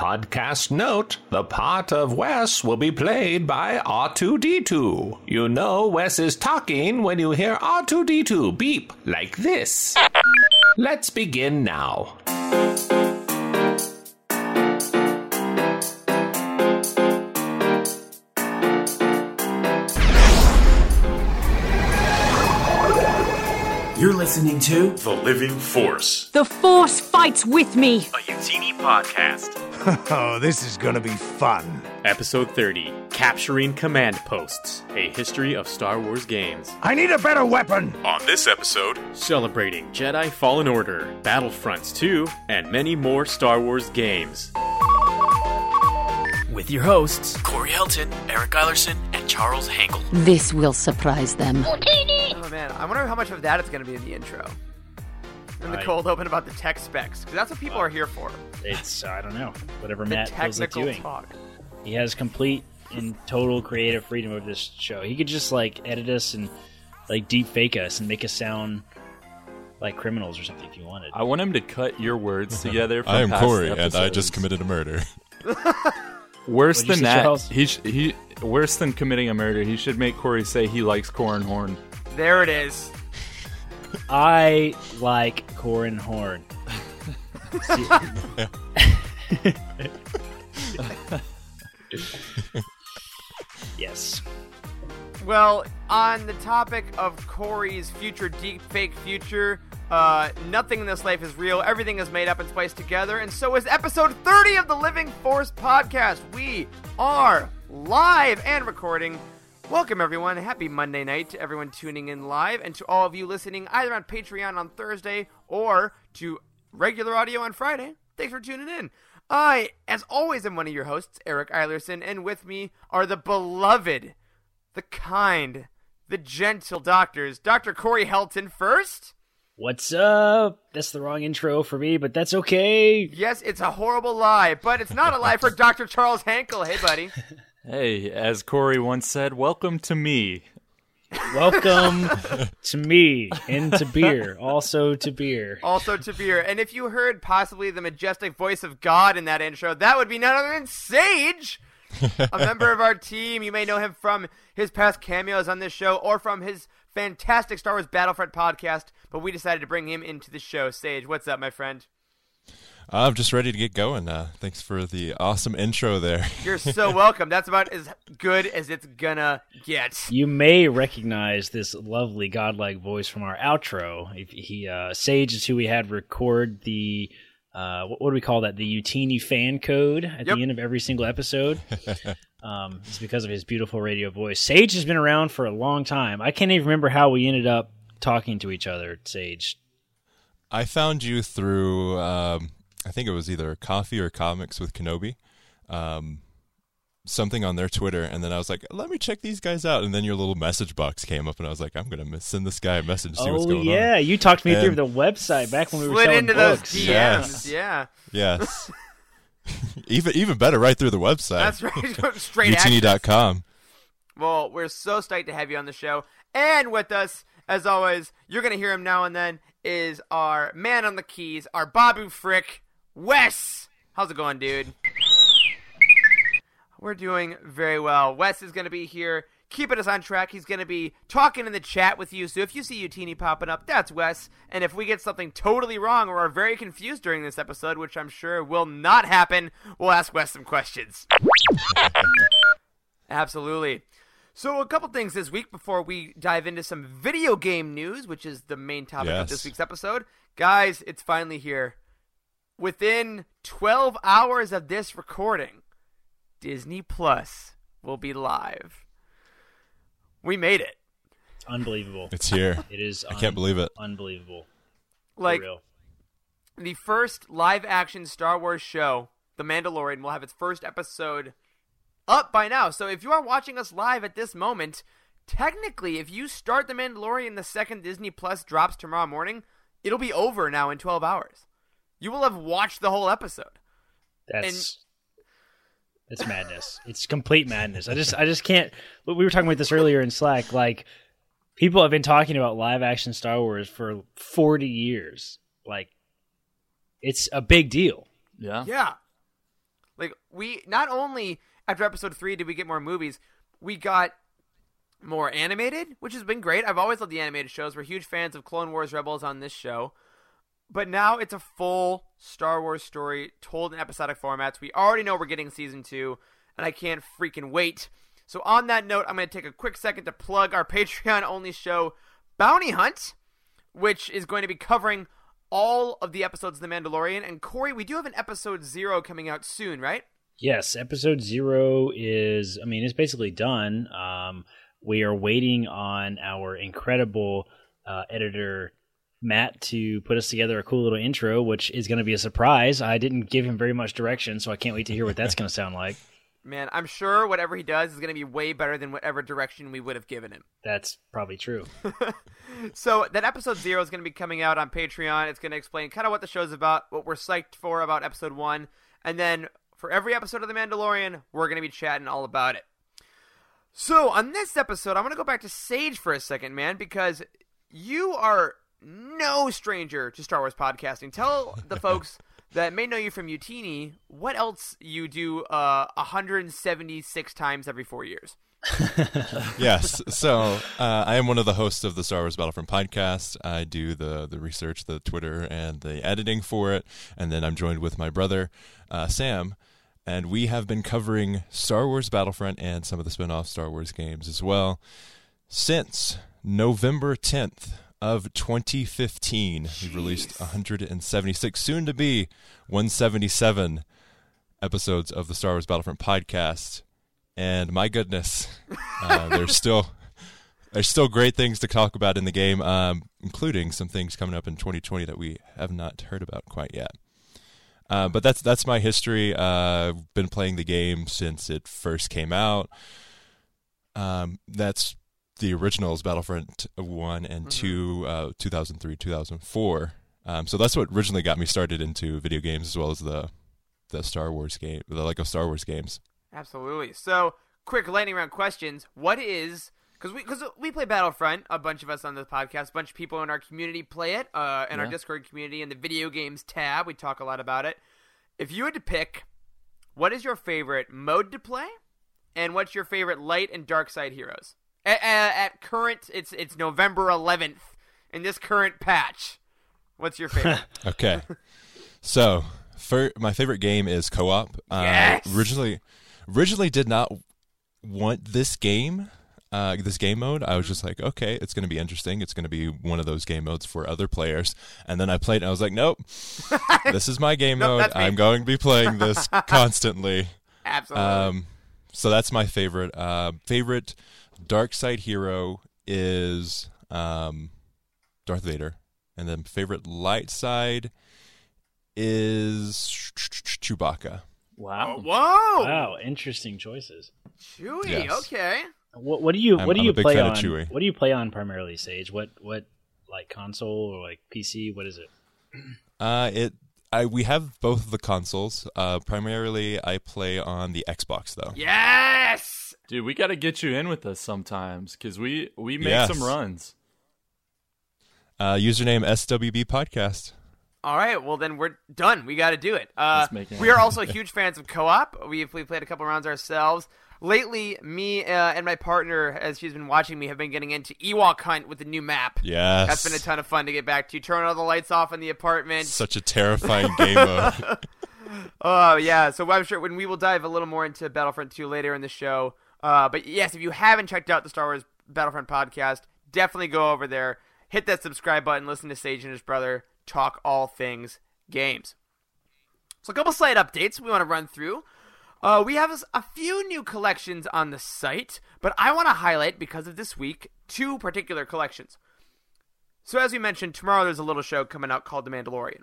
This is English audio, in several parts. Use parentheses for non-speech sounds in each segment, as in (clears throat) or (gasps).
Podcast note the part of Wes will be played by R2D2. You know Wes is talking when you hear R2D2 beep like this. Let's begin now. You're listening to The Living Force, The Force fights with me. a Youtini podcast. (laughs) Oh, this is gonna be fun. Episode 30 Capturing Command Posts A History of Star Wars Games. I need a better weapon. On this episode, Celebrating Jedi Fallen Order, Battlefronts 2, and many more Star Wars games. with your hosts Corey Helton, Eric Eilerson, and Charles Hankel. This will surprise them. Oh man, I wonder how much of that is going to be in the intro. In the Right. cold open about the tech specs, because that's what people are here for. It's I don't know whatever (laughs) The Matt feels like technical doing. talk. He has complete and total creative freedom over this show. He could just like edit us and like deep fake us and make us sound like criminals or something if you wanted. I want him to cut your words (laughs) together. From I am past Corey, and I just committed a murder. (laughs) Worse than that, Charles? he sh- he worse than committing a murder. He should make Corey say he likes Corran Horn. There it is. I like Corran Horn. (laughs) Yes. Well, on the topic of Corey's future deep fake future, uh, nothing in this life is real. Everything is made up and spliced together, and so is episode 30 of the Living Force podcast. We are live and recording. Welcome, everyone. Happy Monday night to everyone tuning in live, and to all of you listening either on Patreon on Thursday or to regular audio on Friday. Thanks for tuning in. I, as always, am one of your hosts, Eric Eilerson, and with me are the beloved the kind, the gentle doctors. Dr. Corey Helton first. What's up? That's the wrong intro for me, but that's okay. Yes, it's a horrible lie, but it's not a lie for (laughs) Dr. Charles Hankel. Hey, buddy. (laughs) Hey, as Corey once said, welcome to me. Welcome (laughs) to me and to beer, also to beer. Also to beer. And if you heard possibly the majestic voice of God in that intro, that would be none other than Sage, a (laughs) member of our team. You may know him from his past cameos on this show or from his fantastic Star Wars Battlefront podcast, but we decided to bring him into the show. Sage, what's up, my friend? I'm just ready to get going. Uh, thanks for the awesome intro there. (laughs) You're so (laughs) welcome. That's about as good as it's gonna get. You may recognize this lovely godlike voice from our outro. He uh, Sage is who we had record the uh, what, what do we call that? The Youtini fan code at Yep. the end of every single episode. (laughs) um, it's because of his beautiful radio voice. Sage has been around for a long time. I can't even remember how we ended up talking to each other. Sage. I found you through, um, I think it was either Coffee or Comics with Kenobi, um, something on their Twitter, and then I was like, let me check these guys out. And then your little message box came up, and I was like, I'm going to send this guy a message, see what's oh going yeah, on. you talked me through the website back when we were selling into books. those DMs. Yes. Yeah, Yes. (laughs) (laughs) even even better, right through the website. that's right. (laughs) Straight access. Youtini.com. Well, we're so stoked to have you on the show. And with us, as always, you're going to hear him now and then, is our man on the keys, our Babu Frick, Wes. How's it going, dude? We're doing very well. Wes is going to be here, keeping us on track. He's going to be talking in the chat with you. So if you see Youtini popping up, that's Wes. And if we get something totally wrong or are very confused during this episode, which I'm sure will not happen, we'll ask Wes some questions. Absolutely. So, a couple things this week before we dive into some video game news, which is the main topic of this week's episode. Guys, it's finally here. Within 12 hours of this recording, Disney Plus will be live. We made it. It's Unbelievable. It's here. It is. I can't believe it. Unbelievable. For Like, real. the first live action Star Wars show, The Mandalorian, will have its first episode up by now. So if you are watching us live at this moment, technically, if you start The Mandalorian the second Disney Plus drops tomorrow morning, it'll be over now in 12 hours. You will have watched the whole episode. That's it's madness. It's complete madness. I just I just can't. We were talking about this earlier in Slack. Like people have been talking about live action Star Wars for forty years. Like it's a big deal. Yeah. Yeah. Like we not only after episode three did we get more movies, we got more animated, which has been great. I've always loved the animated shows. We're huge fans of Clone Wars Rebels on this show. But now it's a full Star Wars story told in episodic formats. We already know we're getting season two, and I can't freaking wait. So, on that note, I'm going to take a quick second to plug our (laughs) Patreon only show, Bounty Hunt, which is going to be covering all of the episodes of The Mandalorian. And Corey, we do have an episode zero coming out soon, right? Yes, episode zero is, I mean, it's basically done. Um, we are waiting on our incredible uh, editor, Matt, to put us together a cool little intro, which is going to be a surprise. I didn't give him very much direction, so I can't wait to hear what that's going to sound like. Man, I'm sure whatever he does is going to be way better than whatever direction we would have given him. That's probably true. (laughs) so that episode zero is going to be coming out on Patreon. It's going to explain kind of what the show's about, what we're psyched for about episode one, and then for every episode of The Mandalorian, we're going to be chatting all about it. So on this episode, I'm going to go back to Sage for a second, man, because you are no stranger to Star Wars podcasting. Tell the (laughs) folks that may know you from Youtini what else you do uh, 176 times every four years. (laughs) yes. So uh, I am one of the hosts of the Star Wars Battlefront podcast. I do the the research, the Twitter, and the editing for it, and then I'm joined with my brother uh, Sam, and we have been covering Star Wars Battlefront and some of the spin-off Star Wars games as well since November 10th of 2015. We've released 176, soon to be 177 episodes of the Star Wars Battlefront podcast and my goodness, uh, (laughs) there's still there's still great things to talk about in the game, um, including some things coming up in 2020 that we have not heard about quite yet. Uh, but that's that's my history. Uh, I've been playing the game since it first came out. Um, that's the originals, Battlefront One and Mm-hmm. Two, uh, 2003, 2004. Um, so that's what originally got me started into video games, as well as the the Star Wars game, the Lego Star Wars games. Absolutely. So, quick lightning round questions. What is because we because we play Battlefront, a bunch of us on this podcast, a bunch of people in our community play it, uh, in our Discord community, in the video games tab, we talk a lot about it. If you had to pick, what is your favorite mode to play, and what's your favorite light and dark side heroes? At, at current, it's it's November 11th in this current patch. What's your favorite? (laughs) Okay. so, for my favorite game is co-op. Yes! Uh, originally, originally did not want this game, uh, this game mode. I was just like, okay, it's going to be interesting. It's going to be one of those game modes for other players. And then I played, and I was like, nope, (laughs) this is my game Nope, mode. I'm going to be playing this (laughs) constantly. Absolutely. Um, so that's my favorite. Uh, favorite dark side hero is um, Darth Vader, and then favorite light side is Chewbacca. Wow. Oh, Whoa! Wow, interesting choices. Chewie. Yes. Okay. What, what do you I'm- what do you play on? Chewie. What do you play on primarily, Sage? What what like console or like PC? What is it? (clears throat) Uh, it. I we have both of the consoles. Uh, primarily, I play on the Xbox though. Yes. Dude, we got to get you in with us sometimes because we we make Yes. some runs. Uh, username SWB Podcast. All right, well then we're done. We got to do it. Uh, it we are also huge (laughs) fans of co-op. We've we played a couple rounds ourselves. Lately, me uh, and my partner, as she's been watching me, have been getting into Ewok Hunt with the new map. Yes, That's been a ton of fun to get back to. Turn all the lights off in the apartment. Such a terrifying game mode. (laughs) (laughs) Oh yeah, so I'm sure when we will dive a little more into Battlefront 2 later in the show. Uh, but yes, if you haven't checked out the Star Wars Battlefront podcast, definitely go over there, hit that subscribe button, listen to Sage and his brother talk all things games. So a couple site updates we want to run through. Uh, we have a few new collections on the site, but I want to highlight because of this week two particular collections. So as we mentioned, tomorrow there's a little show coming out called The Mandalorian.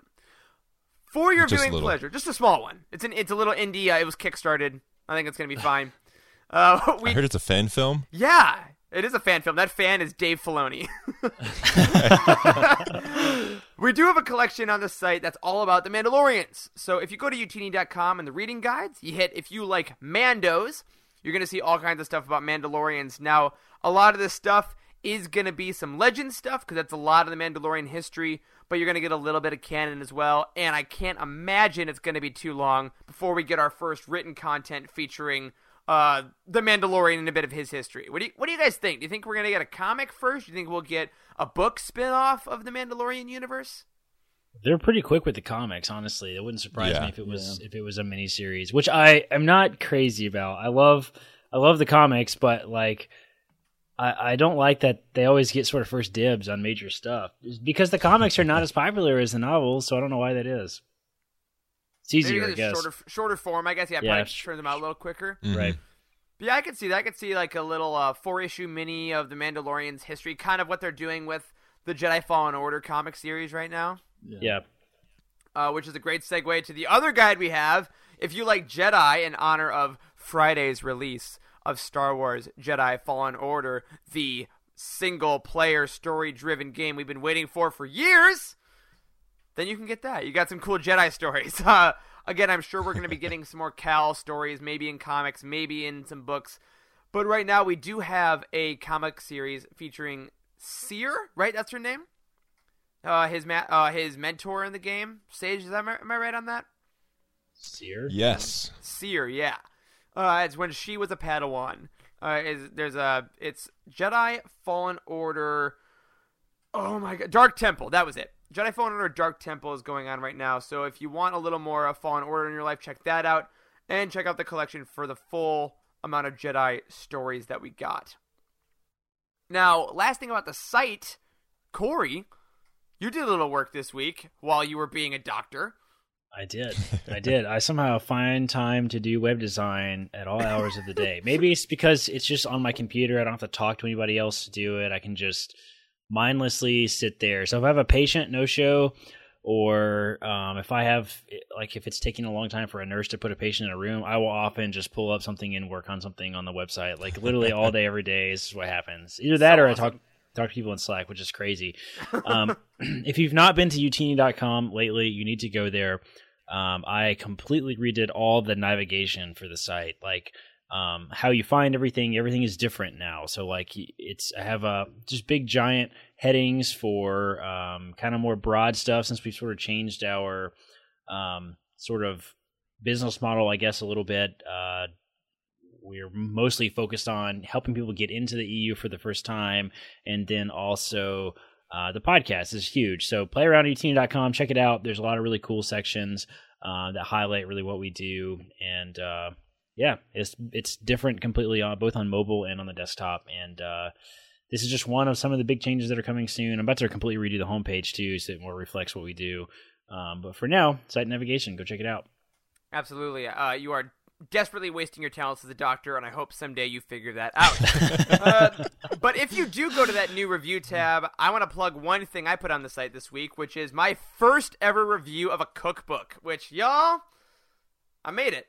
For your Just viewing pleasure, just a small one. It's an it's a little indie. Uh, it was kickstarted. I think it's gonna be fine. (laughs) Uh, (laughs) we I heard it's a fan film. yeah, it is a fan film. That fan is Dave Filoni. (laughs) we do have a collection on the site that's all about the Mandalorians. So if you go to youtini.com and the reading guides, you hit if you like Mandos, you're going to see all kinds of stuff about Mandalorians. Now, a lot of this stuff is going to be some legend stuff because that's a lot of the Mandalorian history, but you're going to get a little bit of canon as well. And I can't imagine it's going to be too long before we get our first written content featuring uh, the Mandalorian and a bit of his history. What do you What do you guys think? Do you think we're going to get a comic first? Do you think we'll get a book spin off of the Mandalorian universe? They're pretty quick with the comics, honestly. It wouldn't surprise Yeah. me if it was if it was a miniseries, which I am not crazy about. I love I love the comics, but like I, I don't like that they always get sort of first dibs on major stuff because the comics are not as popular as the novels. So I don't know why that is. It's Maybe easier, I because guess. shorter, shorter form. I guess yeah, Yeah. probably turn them out a little quicker. Mhm. Right. But yeah, I could see that. I could see like a little uh, four issue mini of the Mandalorian's history, kind of what they're doing with the Jedi Fallen Order comic series right now. Yeah. uh, which is a great segue to the other guide we have. If you like Jedi in honor of Friday's release of Star Wars Jedi Fallen Order, the single player story driven game we've been waiting for for years, then you can get that. You got some cool Jedi (laughs) stories. (laughs) Uh, again, I'm sure we're going to be (laughs) getting some more Cal stories, maybe in comics, maybe in some books. But right now, we do have a comic series featuring Cere, right? That's her name? uh, his ma- uh, his mentor in the game. Sage, is that, am I- am I right on that? Cere? Yes. Cere, yeah. Uh, it's when she was a Padawan. Uh, is there's a it's Jedi Fallen Order. Oh my god, Dark Temple. That was it. Jedi Fallen Order Dark Temple is going on right now. So if you want a little more of Fallen Order in your life, check that out and check out the collection for the full amount of Jedi stories that we got. Now, last thing about the site, Corey, you did a little work this week while you were being a doctor. I did. I did. I somehow find time to do web design at all hours of the day. Maybe it's because it's just on my computer. I don't have to talk to anybody else to do it. I can just mindlessly sit there. So if I have a patient no show, or um, if I have like if it's taking a long time for a nurse to put a patient in a room, I will often just pull up something and work on something on the website. Like literally all day, every day is what happens. Either that So or I talk talk to people in Slack, which is crazy. Um, (clears throat) if you've not been to youtini.com lately, you need to go there. Um, I completely redid all the navigation for the site, like um, how you find everything. Everything is different now. So like it's I have a just big giant headings for um, kind of more broad stuff since we've sort of changed our um, sort of business model, I guess, a little bit. Uh, we're mostly focused on helping people get into the EU for the first time, and then also uh, the podcast is huge. So play around youtini.com, check it out. There's a lot of really cool sections uh, that highlight really what we do, and uh, yeah, it's it's different completely on both on mobile and on the desktop. And uh, this is just one of some of the big changes that are coming soon. I'm about to completely redo the homepage too, so it more reflects what we do. Um, but for now, site navigation, go check it out. Absolutely. Uh, you are desperately wasting your talents as a doctor, and I hope someday you figure that out. (laughs) uh, but if you do go to that new review tab, I want to plug one thing I put on the site this week, which is my first ever review of a cookbook. Which, y'all, I made it.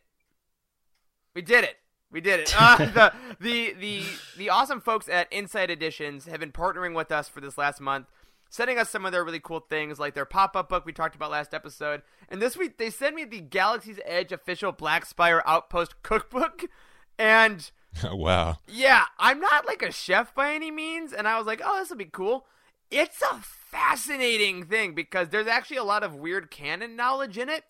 We did it. We did it. Uh, (laughs) the, the the the awesome folks at Insight Editions have been partnering with us for this last month, sending us some of their really cool things, like their pop up book we talked about last episode. And this week they sent me the Galaxy's Edge official Black Spire Outpost cookbook, and (laughs) wow. yeah, I'm not like a chef by any means, and I was like, oh, this will be cool. It's a fascinating thing because there's actually a lot of weird canon knowledge in it.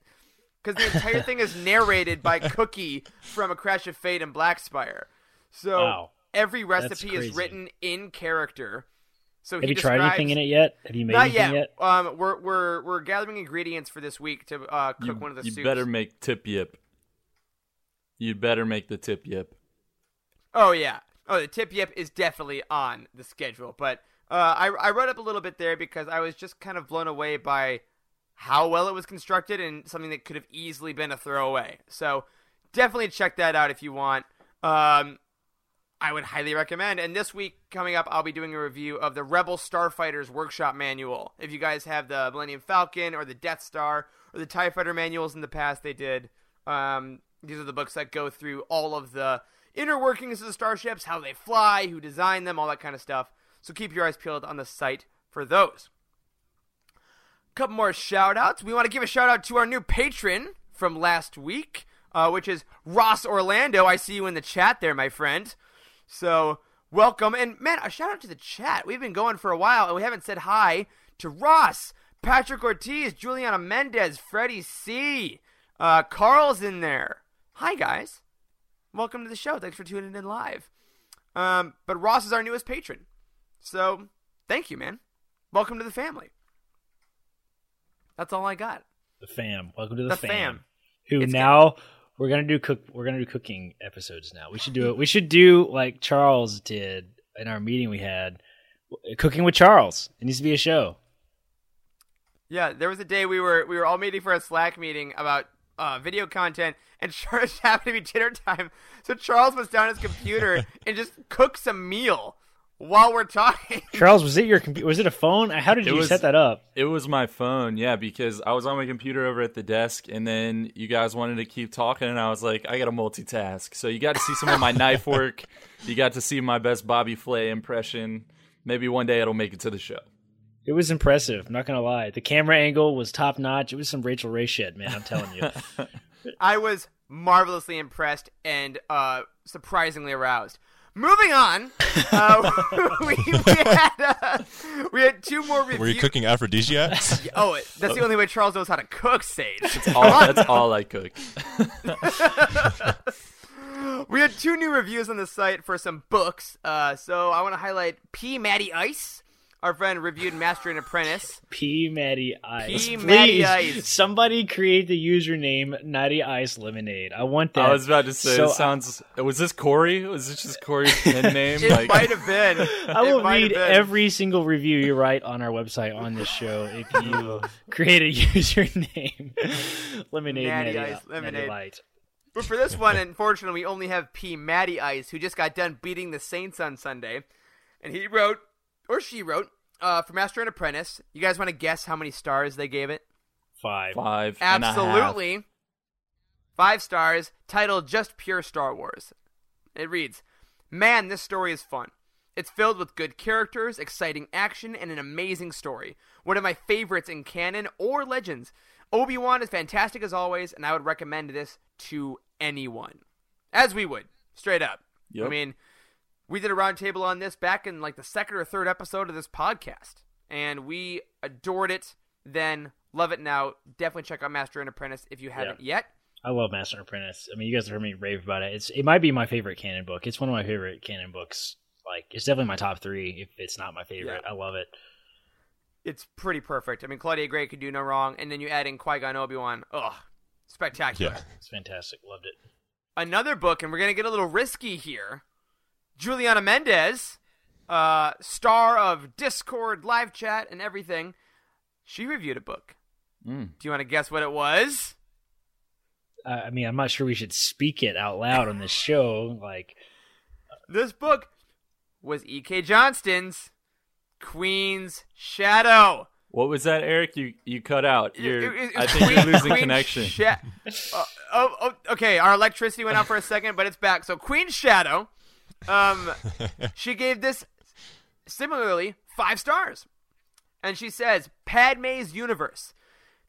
Because the entire thing is narrated by (laughs) Cookie from A Crash of Fate and Black Spire. So Wow. every recipe is written in character. So Have he you tried anything in it yet? Have you made Not anything yet. yet? Um, we're we're we're gathering ingredients for this week to uh, cook You, one of the you soups. better make tip yip. You better make the tip yip. Oh yeah. Oh, the tip yip is definitely on the schedule. But uh, I I wrote up a little bit there because I was just kind of blown away by how well it was constructed and something that could have easily been a throwaway. So definitely check that out if you want. Um, I would highly recommend. And this week coming up, I'll be doing a review of the Rebel Starfighters Workshop Manual. If you guys have the Millennium Falcon or the Death Star or the Tie Fighter manuals in the past, they did. Um, these are the books that go through all of the inner workings of the starships, how they fly, who designed them, all that kind of stuff. So keep your eyes peeled on the site for those. Couple more shout outs. We want to give a shout out to our new patron from last week, uh, which is Ross Orlando. I see you in the chat there, my friend. So welcome. And man, a shout out to the chat. We've been going for a while and we haven't said hi to Ross, Patrick Ortiz, Juliana Mendez, Freddie C. Uh, Carl's in there. Hi, guys. Welcome to the show. Thanks for tuning in live. Um, but Ross is our newest patron. So thank you, man. Welcome to the family. That's all I got. The fam. Welcome to the, The fam. fam. Who It's now we're gonna do cook. We're gonna do cooking episodes now. We should do it. We should do like Charles did in our meeting we had. Cooking with Charles. It needs to be a show. Yeah, there was a day we were we were all meeting for a Slack meeting about uh, video content, and (laughs) Charles happened to be dinner time, so Charles was down his computer (laughs) and just cooked some meal while we're talking. (laughs) Charles, was it your computer? Was it a phone? How did It you was- set that up? It was my phone, yeah, because I was on my computer over at the desk, and then you guys wanted to keep talking, and I was like, I got to multitask. So you got to see some of my knife (laughs) work. You got to see my best Bobby Flay impression. Maybe one day it'll make it to the show. It was impressive. I'm not gonna lie. The camera angle was top notch. It was some Rachael Ray shit, man. I'm telling you. (laughs) I was marvelously impressed and uh, surprisingly aroused. Moving on, uh, (laughs) we, we had uh, we had two more reviews. Were you cooking aphrodisiacs? (laughs) Oh, that's the only way Charles knows how to cook, Sage. All, that's all I cook. (laughs) we had two new reviews on the site for some books. Uh, so I want to highlight P. Matty Ice. Our friend reviewed Master and Apprentice. (laughs) P Matty Ice. P. Please, Matty Ice. somebody create the username Natty Ice Lemonade. I want that. I was about to say, so it sounds. Was this Corey? Was this just Corey's (laughs) pen name? It like, might have been. (laughs) I will read every single review you write on our website on this show if you create a username. Lemonade, Natty Natty, Ice Natty Lemonade. Light. But for this one, unfortunately, we only have P. Matty Ice, who just got done beating the Saints on Sunday. And he wrote, or she wrote, uh, for Master and Apprentice. You guys want to guess how many stars they gave it? Five. five. and a half. Absolutely. Five stars, titled Just Pure Star Wars. It reads Man, this story is fun. It's filled with good characters, exciting action, and an amazing story. One of my favorites in canon or legends. Obi Wan is fantastic as always, and I would recommend this to anyone. As we would, straight up. Yep. I mean, we did a roundtable on this back in like the second or third episode of this podcast, and we adored it then, love it now. Definitely check out Master and Apprentice if you haven't yet. I love Master and Apprentice. I mean, you guys have heard me rave about it. It's it might be my favorite canon book. It's one of my favorite canon books. Like, it's definitely my top three. If it's not my favorite, I love it. It's pretty perfect. I mean, Claudia Gray could do no wrong, and then you add in Qui Gon Obi Wan. Ugh, spectacular. Yeah. It's fantastic. Loved it. Another book, and we're gonna get a little risky here. Juliana Mendez, uh, star of Discord, live chat, and everything. She reviewed a book. Mm. Do you want to guess what it was? Uh, I mean, I'm not sure we should speak it out loud on this show. Like, This book was E.K. Johnston's Queen's Shadow. What was that, Eric? You you cut out. You're. It- it- I it's think you're losing Queen connection. Sha- uh, (laughs) oh, oh, okay. Our electricity went out for a second, but it's back. So Queen Shadow, um, (laughs) she gave this similarly five stars, and she says Padme's universe.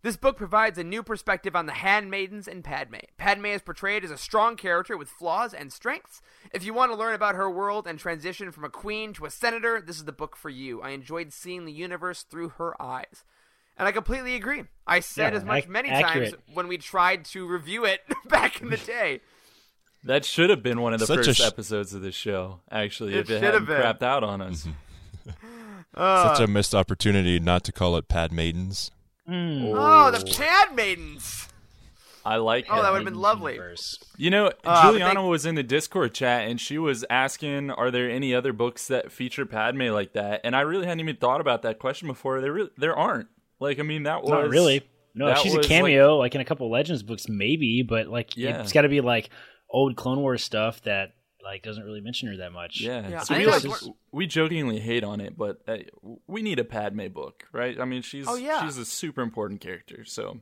This book provides a new perspective on the handmaidens and Padme. Padme is portrayed as a strong character with flaws and strengths. If you want to learn about her world and transition from a queen to a senator, this is the book for you. I enjoyed seeing the universe through her eyes. And I completely agree. I said Yeah, as much ac- many accurate. times when we tried to review it (laughs) back in the day. That should have been one of the Such first sh- episodes of this show. Actually, It if it should have hadn't been. crapped out on us. Uh, (laughs) Such a missed opportunity not to call it Pad Maidens. oh, the Pad Maidens. I like. Oh, that would have been lovely. universe. You know, Uh, Juliana they- was in the Discord chat and she was asking, "Are there any other books that feature Padme like that?" And I really hadn't even thought about that question before. There, really, there aren't. Like, I mean, that was Not really. No, that she's a was, cameo, like, in a couple Legends books, maybe, but like Yeah. it's got to be like old Clone Wars stuff that like doesn't really mention her that much. Yeah, Yeah, so we, like, that's we jokingly hate on it, but uh, we need a Padme book, right? I mean, she's Oh, yeah. she's a super important character. So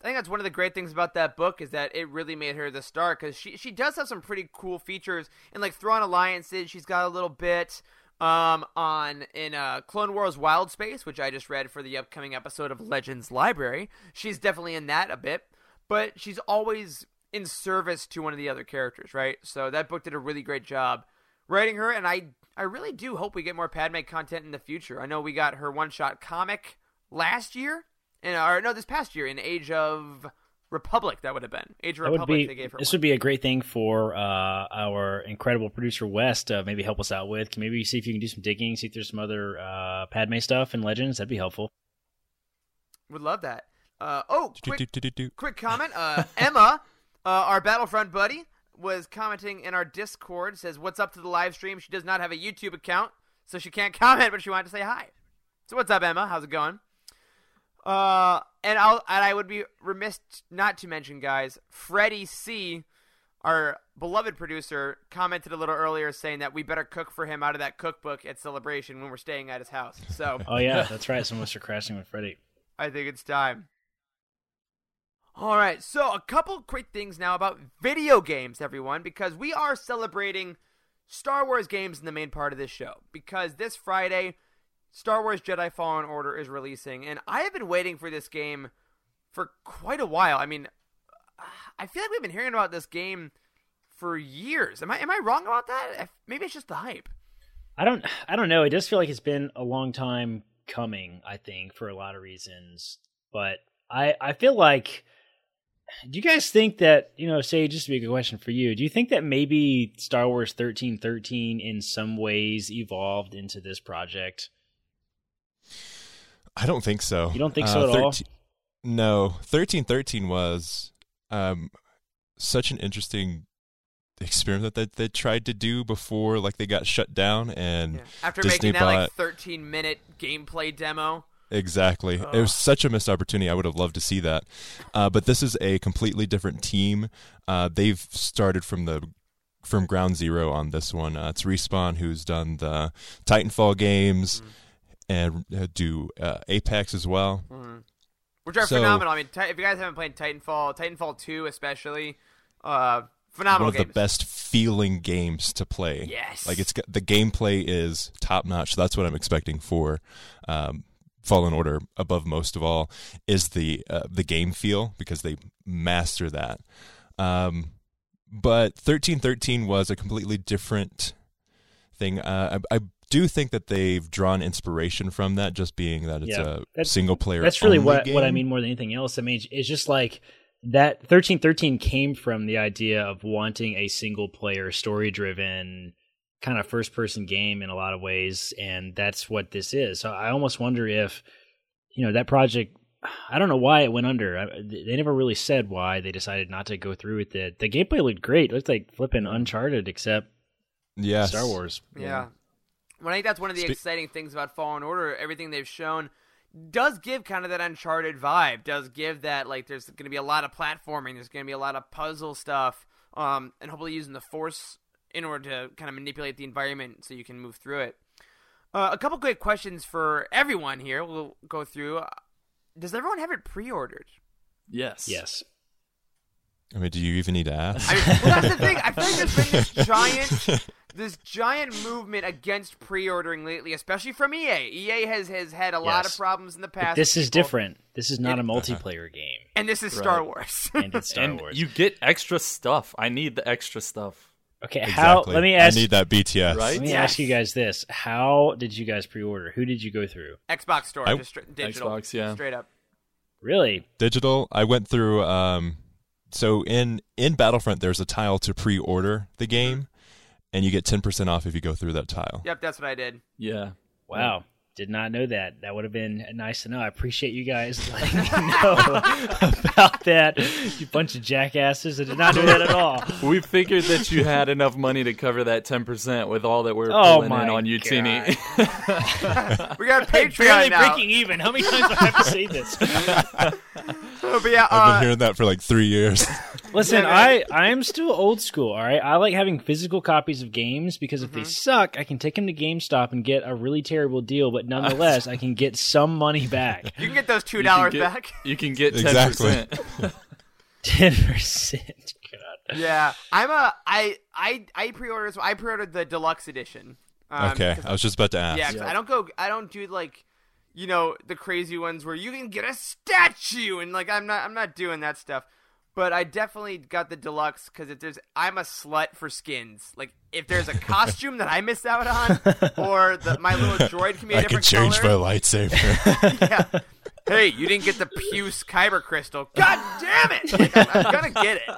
I think that's one of the great things about that book is that it really made her the star because she she does have some pretty cool features and like Thrawn Alliances. She's got a little bit um on in uh Clone Wars Wild Space, which I just read for the upcoming episode of Legends Library. She's definitely in that a bit, but she's always in service to one of the other characters, right? So that book did a really great job writing her, and I I really do hope we get more Padme content in the future. I know we got her one shot comic last year, and or no, this past year in Age of Republic. That would have been Age of Republic. be they gave her this one. would be a great thing for uh, our incredible producer Wes to maybe help us out with. Can maybe see if you can do some digging, see if there's some other uh, Padme stuff and Legends. That'd be helpful. Would love that. Uh, oh, quick, quick comment. Uh, Emma, uh, our Battlefront buddy, was commenting in our Discord. Says, "What's up to the live stream?" She does not have a YouTube account, so she can't (laughs) comment, but she wanted to say hi. So what's up, Emma? How's it going? Uh, and I'll and I would be remiss not to mention, guys, Freddie C, our beloved producer, commented a little earlier saying that we better cook for him out of that cookbook at Celebration when we're staying at his house. So Oh yeah, (laughs) that's right. Some of us are crashing with Freddy. I think it's time. All right, so a couple quick things now about video games, everyone, because we are celebrating Star Wars games in the main part of this show. Because this Friday, Star Wars Jedi Fallen Order is releasing, and I have been waiting for this game for quite a while. I mean, I feel like we've been hearing about this game for years. Am I am I wrong about that? Maybe it's just the hype. I don't I don't know. It does feel like it's been a long time coming, I think, for a lot of reasons. But I I feel like do you guys think that, you know, say just to be a good question for you, do you think that maybe Star Wars thirteen thirteen in some ways evolved into this project? I don't think so. You don't think so at all? No, thirteen thirteen was um, such an interesting experiment that they tried to do before, like they got shut down, and After Disney making that bought like 13 minute gameplay demo. Exactly. It was such a missed opportunity. I would have loved to see that. Uh, but this is a completely different team. Uh, they've started from the from ground zero on this one. Uh, it's Respawn who's done the Titanfall games and uh, do uh, Apex as well. which are So- phenomenal. I mean, Ti- if you guys haven't played Titanfall, Titanfall 2 especially, uh, phenomenal One of games. the best feeling games to play. Yes. Like it's the gameplay is top notch. So that's what I'm expecting for um, Fallen Order. Above most of all is the uh, the game feel because they master that. Um, but 1313 was a completely different thing. Uh, I, I do think that they've drawn inspiration from that, just being that it's Yeah, a single player. That's really what what I mean more than anything else. I mean, it's just like that. Thirteen thirteen came from the idea of wanting a single player, story driven kind of first person game in a lot of ways, and that's what this is. So I almost wonder if you know that project. I don't know why it went under. I, they never really said why they decided not to go through with it. The gameplay looked great. It looked like flipping Uncharted, except yeah, Star Wars. Yeah. Well, I think that's one of the Spe- exciting things about Fallen Order. Everything they've shown does give kind of that Uncharted vibe. Does give that like there's going to be a lot of platforming. There's going to be a lot of puzzle stuff, um, and hopefully using the Force in order to kind of manipulate the environment so you can move through it. Uh, a couple quick questions for everyone here. We'll go through. Uh, Does everyone have it pre-ordered? Yes. Yes. I mean, do you even need to ask? I mean, well, that's the thing. I feel like there's been this (laughs) giant, this giant movement against pre-ordering lately, especially from EA. EA has has had a lot of problems in the But past. this is People- different. This is not a multiplayer game, and this is Star Wars. and it's Star and Wars. you get extra stuff. I need the extra stuff. Okay, how? Let me ask. I need that BTS. Right? Let me Yes. ask you guys this: How did you guys pre-order? Who did you go through? Xbox Store, I- just straight, digital, Xbox, yeah. straight up. Really? digital i went through um so in in battlefront there's a tile to pre-order the game and you get 10% off if you go through that tile Yep, that's what I did. Yeah. Wow. Did not know that. That would have been nice to know. I appreciate you guys (laughs) letting me know about that. You bunch of jackasses. I did not know that at all. (laughs) We figured that you had enough money to cover that 10% with all that we're Oh pulling my in on Youtini. (laughs) We got Hey, Patreon barely now. breaking even. How many times do I have to say this? But yeah, i've uh, been hearing that for like three years (laughs) Listen, I I am still old school. All right, I like having physical copies of games because if they suck, I can take them to GameStop and get a really terrible deal. But nonetheless, (laughs) I can get some money back. you can get those two dollars back. You can get 10%. Exactly. Ten percent. (laughs) God. yeah, I'm a I I I pre-ordered. So I pre-ordered the deluxe edition. Um, okay 'cause- i was just about to ask Yeah, I don't go. I don't do like, you know, the crazy ones where you can get a statue and like I'm not. I'm not doing that stuff. but I definitely got the deluxe because if there's I'm a slut for skins. Like if there's a (laughs) costume that I miss out on, or the, my little droid can be a I can different change color. my lightsaber. (laughs) yeah. Hey, you didn't get the Puce Kyber crystal. God damn it! Like, I'm, I'm gonna get it.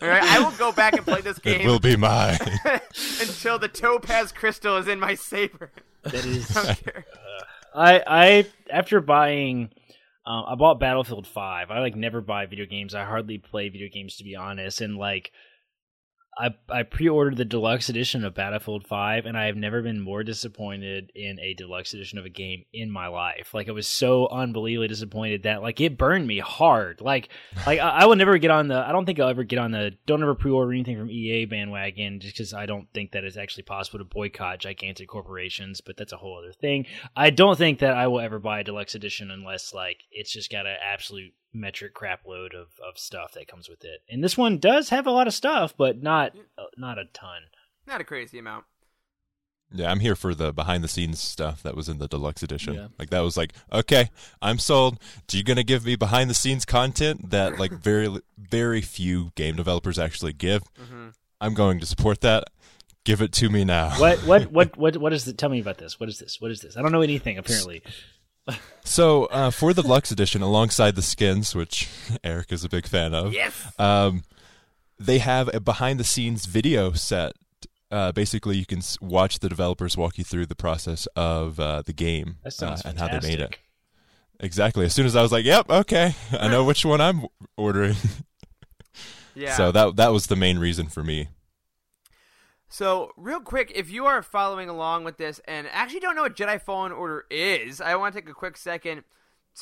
All right, I will go back and play this game. it game will be mine. (laughs) until the topaz crystal is in my saber. That is. I don't care. Uh, I I after buying, um, I bought Battlefield Five. I like never buy video games. I hardly play video games to be honest. And like, I I pre-ordered the deluxe edition of Battlefield Five, and I have never been more disappointed in a deluxe edition of a game in my life. Like I was so unbelievably disappointed that like it burned me hard. Like (laughs) like I, I will never get on the. I don't think I'll ever get on the. Don't ever pre-order anything from EA bandwagon just because I don't think that it's actually possible to boycott gigantic corporations. But that's a whole other thing. I don't think that I will ever buy a deluxe edition unless like it's just got an absolute metric crap load of, of stuff that comes with it. And this one does have a lot of stuff, but not uh, not a ton. Not a crazy amount. Yeah, I'm here for the behind the scenes stuff that was in the deluxe edition. Yeah. Like that was like, okay, I'm sold. Do you gonna give me behind the scenes content that like (laughs) very very few game developers actually give? I'm going to support that. Give it to me now. What what (laughs) what what what is the? Tell me about this. What is this? What is this? I don't know anything apparently. (laughs) So uh, for the Lux edition, alongside the skins, which (laughs) Eric is a big fan of, Yes. um, they have a behind the scenes video set. Uh, basically, you can watch the developers walk you through the process of uh, the game uh, and how they made it. Exactly. As soon as I was like, "Yep, okay, I know which one I'm ordering." (laughs) Yeah. So that that was the main reason for me. So, real quick, if you are following along with this and actually don't know what Jedi Fallen Order is, I want to take a quick second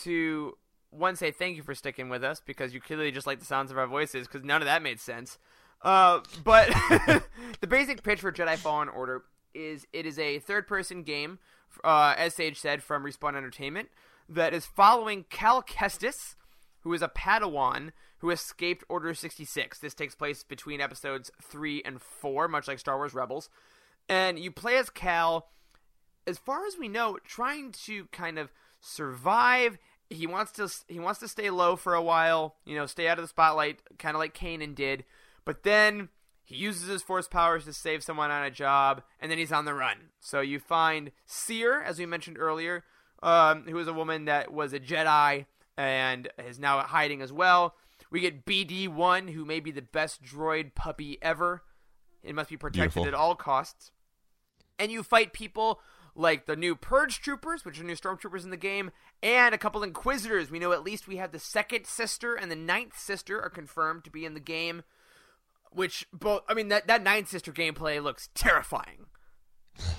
to one say thank you for sticking with us because you clearly just like the sounds of our voices because none of that made sense. Uh, but (laughs) the basic pitch for Jedi Fallen Order is it is a third-person game, uh, as Sage said, from Respawn Entertainment that is following Cal Kestis, who is a Padawan who escaped Order 66. This takes place between episodes 3 and 4, much like Star Wars Rebels. And you play as Cal, as far as we know, trying to kind of survive. He wants to he wants to stay low for a while, you know, stay out of the spotlight, kind of like Kanan did. But then he uses his force powers to save someone on a job, and then he's on the run. So you find Cere, as we mentioned earlier, um, who is a woman that was a Jedi and is now hiding as well. We get BD1, who may be the best droid puppy ever. It must be protected Beautiful. at all costs. And you fight people like the new Purge Troopers, which are new Stormtroopers in the game, and a couple Inquisitors. We know at least we have the second sister and the ninth sister are confirmed to be in the game. Which both, I mean, that that ninth sister gameplay looks terrifying.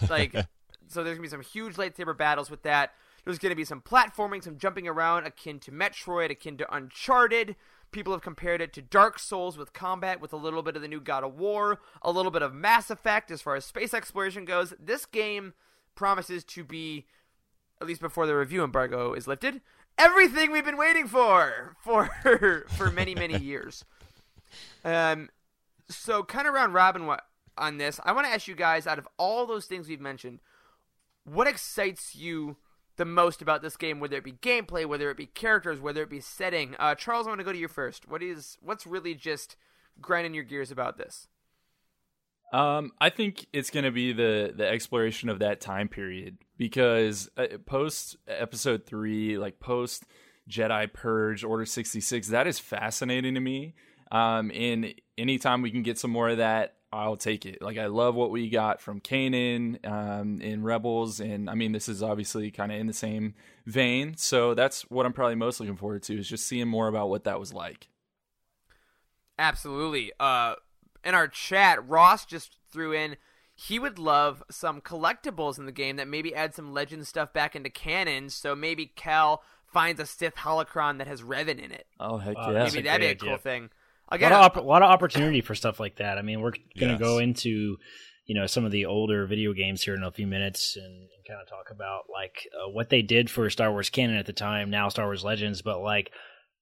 Like, (laughs) so there's gonna be some huge lightsaber battles with that. There's gonna be some platforming, some jumping around, akin to Metroid, akin to Uncharted. People have compared it to Dark Souls with combat, with a little bit of the new God of War, a little bit of Mass Effect as far as space exploration goes. This game promises to be, at least before the review embargo is lifted, everything we've been waiting for for (laughs) for many many years. Um, so kind of round robin on this. I want to ask you guys, out of all those things we've mentioned, what excites you the most about this game? Whether it be gameplay, whether it be characters, whether it be setting. Uh, Charles, I want to go to you first. What is what's really just grinding your gears about this? Um, I think it's going to be the the exploration of that time period because uh, post episode three, like post Jedi Purge, Order sixty six, that is fascinating to me. Um, and anytime we can get some more of that, I'll take it. Like I love what we got from Kanan um, in Rebels, and I mean this is obviously kind of in the same vein. So that's what I'm probably most looking forward to is just seeing more about what that was like. Absolutely. Uh, in our chat, Ross just threw in he would love some collectibles in the game that maybe add some legend stuff back into canon. So maybe Cal finds a Sith holocron that has Revan in it. Oh heck Wow, yeah! that's maybe that'd be a great cool idea. Thing. A lot, of opp- a lot of opportunity for stuff like that. I mean, we're going to Yes. go into you know some of the older video games here in a few minutes and, and kind of talk about like uh, what they did for Star Wars canon at the time. Now Star Wars Legends, but like.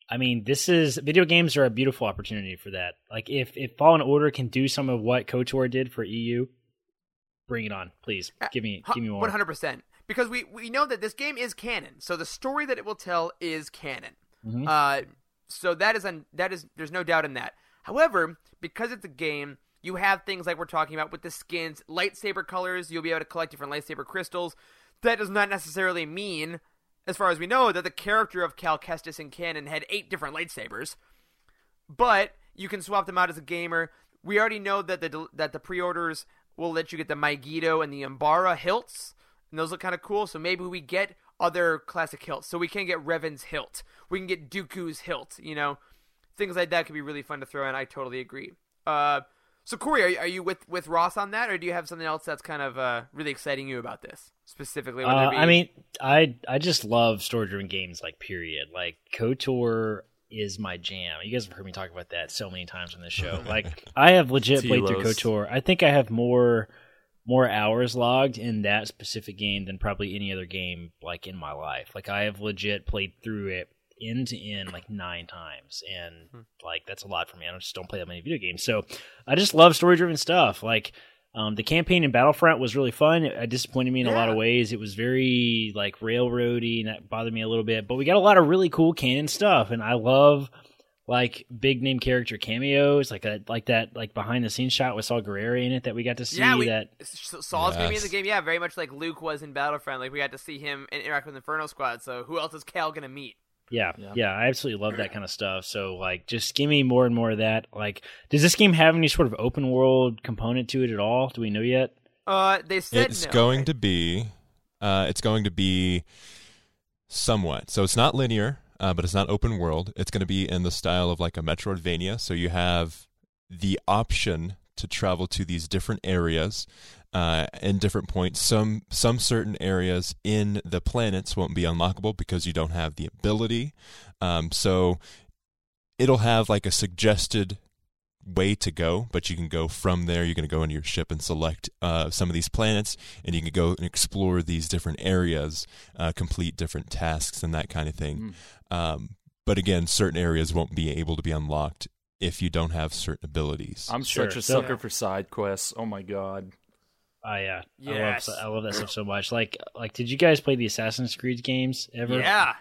I mean, this is video games are a beautiful opportunity for that. Like, if if Fallen Order can do some of what KOTOR did for EU, bring it on, please. Give me, give me more. One hundred percent. Because we we know that this game is canon, so the story that it will tell is canon. Mhm. Uh, so that is un- that is there's no doubt in that. However, because it's a game, you have things like we're talking about with the skins, lightsaber colors. You'll be able to collect different lightsaber crystals. That does not necessarily mean, as far as we know, that the character of Cal Kestis in canon had eight different lightsabers. But you can swap them out as a gamer. We already know that the that the pre-orders will let you get the Mygeeto and the Umbara hilts, and those look kind of cool. So maybe we get other classic hilts. So we can get Revan's hilt. We can get Dooku's hilt. You know, things like that could be really fun to throw in. I totally agree. Uh, so Corey, are, you- are you with with Ross on that, or do you have something else that's kind of uh, really exciting you about this specifically? Uh, be- I mean, I I just love story-driven games. Like, period. Like, Kotor is my jam. You guys have heard me talk about that so many times on this show. (laughs) Like, I have legit played through Kotor. I think I have more more hours logged in that specific game than probably any other game like in my life. Like, I have legit played through it end to end like nine times, and like that's a lot for me. I just don't play that many video games, so I just love story-driven stuff. Like. Um, the campaign in Battlefront was really fun. It, it disappointed me in a lot of ways. It was very like railroady, and that bothered me a little bit. But we got a lot of really cool canon stuff, and I love like big name character cameos, like that, like that, like behind the scenes shot with Saw Gerrera in it that we got to see. yeah, we, that S- Saw's gonna be in the game. Yeah, very much like Luke was in Battlefront. Like we got to see him interact with Inferno Squad. So who else is Cal gonna meet? Yeah, Yeah. yeah, I absolutely love that kind of stuff. So like, just give me more and more of that. Like, does this game have any sort of open world component to it at all? Do we know yet? Uh, they said It's no, going right? to be, uh, it's going to be somewhat. So it's not linear, uh, but it's not open world. It's going to be in the style of like a Metroidvania. So you have the option to travel to these different areas uh, in different points. Some some certain areas in the planets won't be unlockable because you don't have the ability. Um, so it'll have like a suggested way to go, but you can go from there. You're going to go into your ship and select uh, some of these planets, and you can go and explore these different areas, uh, complete different tasks, and that kind of thing. Um, but again, certain areas won't be able to be unlocked if you don't have certain abilities. I'm Sure. such a So- sucker for side quests. Oh my god. Oh yeah, Yes. I love I love that stuff so much. Like like, did you guys play the Assassin's Creed games ever? Yeah,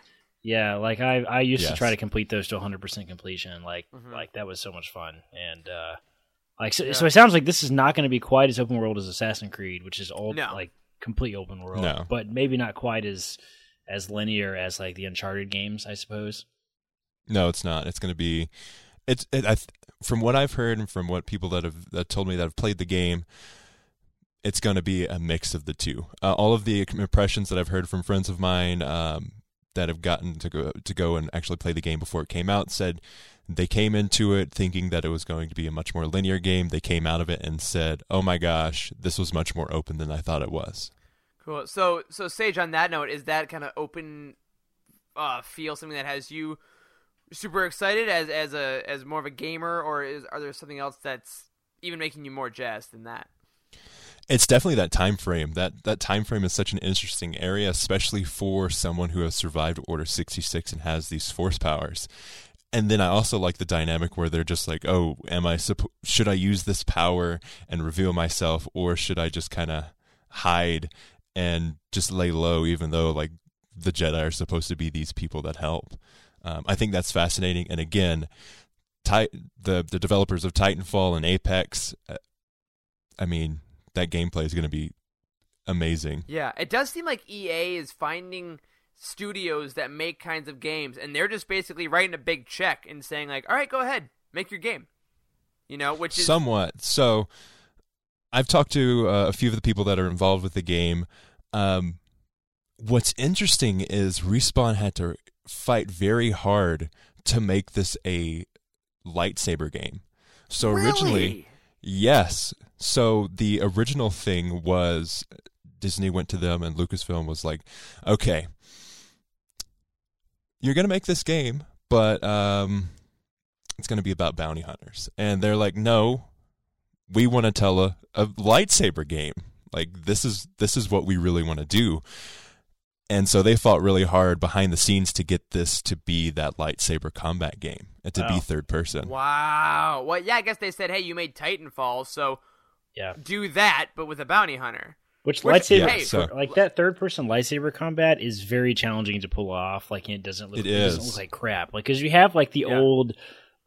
Yeah, like I I used to try to complete those to 100% completion. Like Mhm. like that was so much fun. And uh like so, Yeah. so it sounds like this is not going to be quite as open world as Assassin's Creed, which is all No. like complete open world, No. but maybe not quite as as linear as like the Uncharted games, I suppose. No, it's not. It's going to be. It's it, I, from what I've heard and from what people that have that told me that have played the game. It's going to be a mix of the two. Uh, all of the impressions that I've heard from friends of mine um, that have gotten to go to go and actually play the game before it came out said they came into it thinking that it was going to be a much more linear game. They came out of it and said, "Oh my gosh, this was much more open than I thought it was." cool. So so Sage, on that note, is that kind of open uh, feel something that has you super excited as as a as more of a gamer, or is are there something else that's even making you more jazzed than that? It's definitely that time frame. That that time frame is such an interesting area, especially for someone who has survived Order sixty six and has these force powers. And then I also like the dynamic where they're just like, "Oh, am I suppo- should I use this power and reveal myself, or should I just kind of hide and just lay low, even though like the Jedi are supposed to be these people that help?" Um, I think that's fascinating. And again, the the developers of Titanfall and Apex, uh, I mean, that gameplay is going to be amazing. Yeah, it does seem like EA is finding studios that make kinds of games, and they're just basically writing a big check and saying like, "All right, go ahead, make your game." You know, which is Somewhat. So, I've talked to uh, a few of the people that are involved with the game. Um, what's interesting is Respawn had to fight very hard to make this a lightsaber game. So originally, Really? Yes. So the original thing was Disney went to them and Lucasfilm was like, "Okay, you're going to make this game, but um it's going to be about bounty hunters." And they're like, "No, we want to tell a, a lightsaber game. Like this is this is what we really want to do." And so they fought really hard behind the scenes to get this to be that lightsaber combat game and to Wow. be third person. Wow. Well, yeah, I guess they said, "Hey, you made Titanfall, so Yeah. do that, but with a bounty hunter." Which, Which- lightsaber, hey, so- like that third person lightsaber combat is very challenging to pull off. Like it doesn't look, It it, doesn't look like crap. Like because you have like the Yeah. old,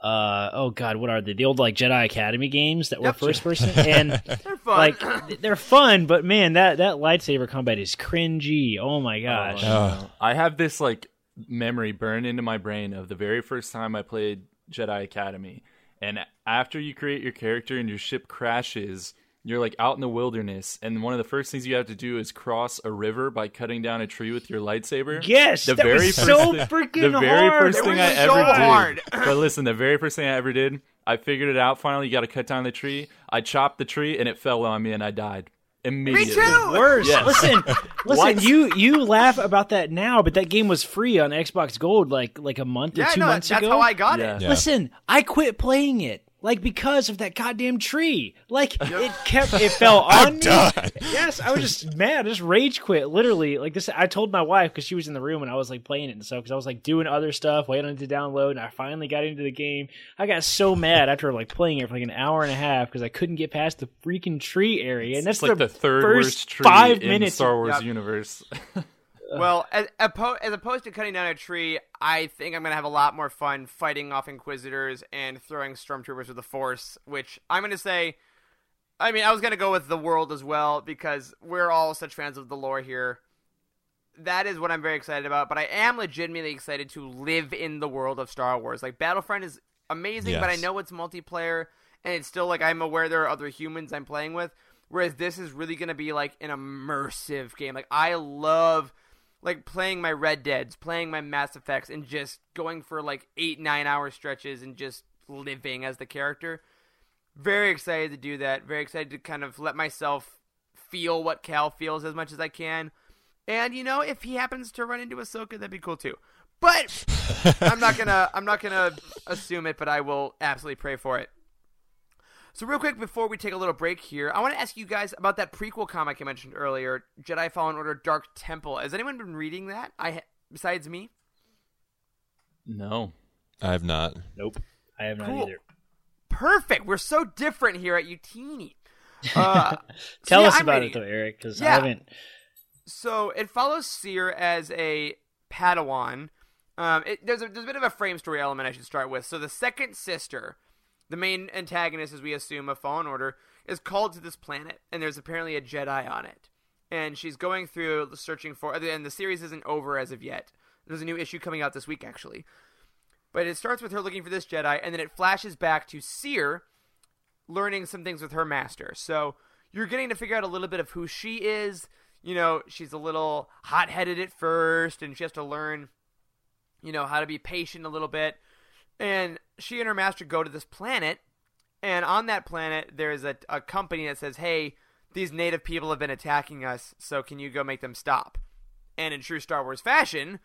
uh, oh god, what are they? The old like Jedi Academy games that were Yep. first person, (laughs) and They're fun. like they're fun, but man, that that lightsaber combat is cringy. Oh my gosh. Oh. I have this like memory burned into my brain of the very first time I played Jedi Academy. And after you create your character and your ship crashes, you're like out in the wilderness, and one of the first things you have to do is cross a river by cutting down a tree with your lightsaber. Yes, the that very was first so thing, freaking the very hard. first thing I so ever did. (laughs) but listen, the very first thing I ever did, I figured it out. Finally, you got to cut down the tree. I chopped the tree, and it fell on me, and I died immediately. too! Worse. Yes. Listen, (laughs) listen. You you laugh about that now, but that game was free on Xbox Gold like like a month or yeah, two no, months that's ago. how I got Yeah. it. Yeah. Listen, I quit playing it like because of that goddamn tree. Like (laughs) it kept it fell on me. done. Yes, I was just mad. I just rage quit. Literally, like this. I told my wife because she was in the room and I was like playing it and stuff because I was like doing other stuff, waiting on it to download, and I finally got into the game. I got so mad after like playing it for like an hour and a half because I couldn't get past the freaking tree area, and that's It's like the, third first worst tree five in minutes. Star Wars Yep. universe. (laughs) Well, as, as opposed to cutting down a tree, I think I'm going to have a lot more fun fighting off Inquisitors and throwing Stormtroopers with the Force, which I'm going to say. I mean, I was going to go with the world as well because we're all such fans of the lore here. That is what I'm very excited about, but I am legitimately excited to live in the world of Star Wars. Like, Battlefront is amazing, but I know it's multiplayer, and it's still like I'm aware there are other humans I'm playing with. Whereas this is really going to be like an immersive game. Like, I love like playing my Red Deads, playing my Mass Effects, and just going for like eight, nine hour stretches and just living as the character. Very excited to do that. Very excited to kind of let myself feel what Cal feels as much as I can. And you know, if he happens to run into Ahsoka, that'd be cool too. But (laughs) I'm not gonna I'm not gonna assume it, but I will absolutely pray for it. So real quick before we take a little break here, I want to ask you guys about that prequel comic I mentioned earlier, Jedi Fallen Order: Dark Temple. Has anyone been reading that? I besides me. no. I have not. Nope, I have not Cool. either. Perfect. We're so different here at Youtini. (laughs) Uh, Tell yeah, us I'm about reading it though, Eric, because Yeah. I haven't. so it follows Cere as a Padawan. Um, it, there's a there's a bit of a frame story element I should start with. So the second sister, the main antagonist, as we assume, of Fallen Order, is called to this planet, and there's apparently a Jedi on it, and she's going through searching for. And the series isn't over as of yet. There's a new issue coming out this week, actually. But it starts with her looking for this Jedi, and then it flashes back to Cere learning some things with her master. So you're getting to figure out a little bit of who she is. You know, she's a little hot headed at first, and she has to learn, you know, how to be patient a little bit. And she and her master go to this planet, and on that planet, there's a, a company that says, hey, these native people have been attacking us, so can you go make them stop? And in true Star Wars fashion,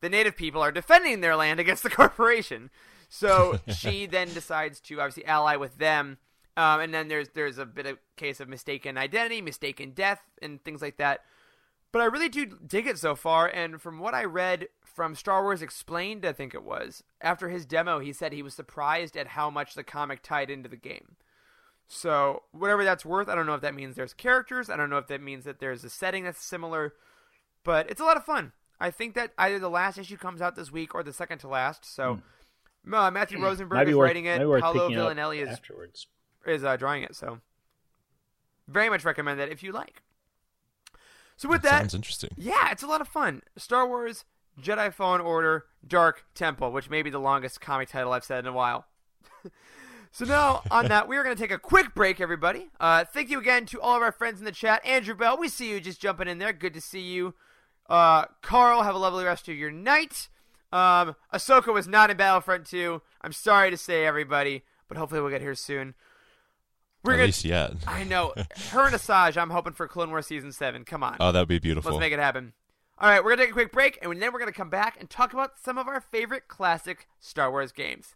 the native people are defending their land (laughs) against the corporation. So (laughs) she then decides to obviously ally with them. Um, and then there's there's a bit of case of mistaken identity, mistaken death, and things like that. But I really do dig it so far. And from what I read from Star Wars Explained, I think it was after his demo, he said he was surprised at how much the comic tied into the game. So whatever that's worth, I don't know if that means there's characters. I don't know if that means that there's a setting that's similar. But it's a lot of fun. I think that either the last issue comes out this week or the second to last. So uh, Matthew Rosenberg Might is worth, writing it. might be worth Paolo picking it up Villanelli is afterwards. is uh, drawing it. So very much recommend that if you like. So with That that, sounds interesting. yeah, it's a lot of fun. Star Wars Jedi Fallen Order Dark Temple, which may be the longest comic title I've said in a while. (laughs) so now, on that, we are going to take a quick break, everybody. Uh, thank you again to all of our friends in the chat. Andrew Bell, we see you just jumping in there. Good to see you. Uh, Carl, have a lovely rest of your night. Um, Ahsoka was not in Battlefront 2. I'm sorry to say, everybody, but hopefully we'll get here soon. We're At gonna, least yet. I know. Her and Asajj, I'm hoping for Clone Wars Season 7. Come on. Oh, that would be beautiful. Let's make it happen. All right, we're going to take a quick break, and then we're going to come back and talk about some of our favorite classic Star Wars games.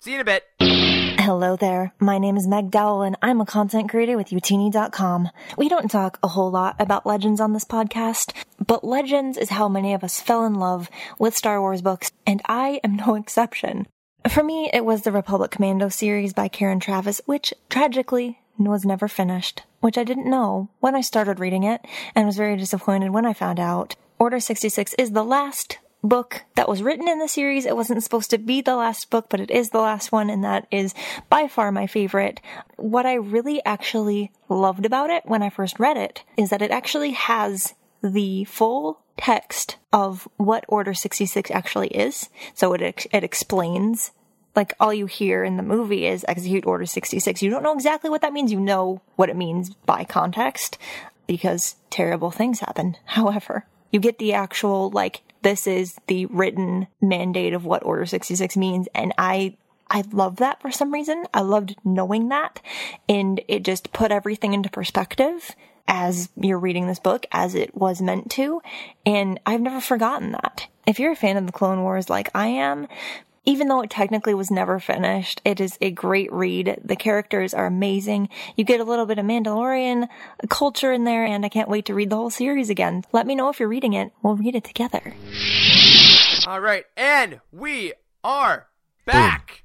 See you in a bit. Hello there. My name is Meg Dowell and I'm a content creator with Youtini.com. We don't talk a whole lot about Legends on this podcast, but Legends is how many of us fell in love with Star Wars books, and I am no (laughs) exception. For me, it was the Republic Commando series by Karen Traviss, which, tragically, was never finished. which I didn't know when I started reading it and was very disappointed when I found out. Order 66 is the last book that was written in the series. It wasn't supposed to be the last book, but it is the last one, and that is by far my favorite. What I really actually loved about it when I first read it is that it actually has the full text of what Order 66 actually is. So it, ex- it explains, like all you hear in the movie is execute Order 66. You don't know exactly what that means. You know what it means by context because terrible things happen. (laughs) However, you get the actual, like, this is the written mandate of what Order 66 means. And I, I love that for some reason. I loved knowing that. And it just put everything into perspective as you're reading this book as it was meant to. And I've never forgotten that. If you're a fan of the Clone Wars like I am, even though it technically was never finished, it is a great read. The characters are amazing. You get a little bit of Mandalorian culture in there, and I can't wait to read the whole series again. Let me know if you're reading it. We'll read it together. All right, and we are back.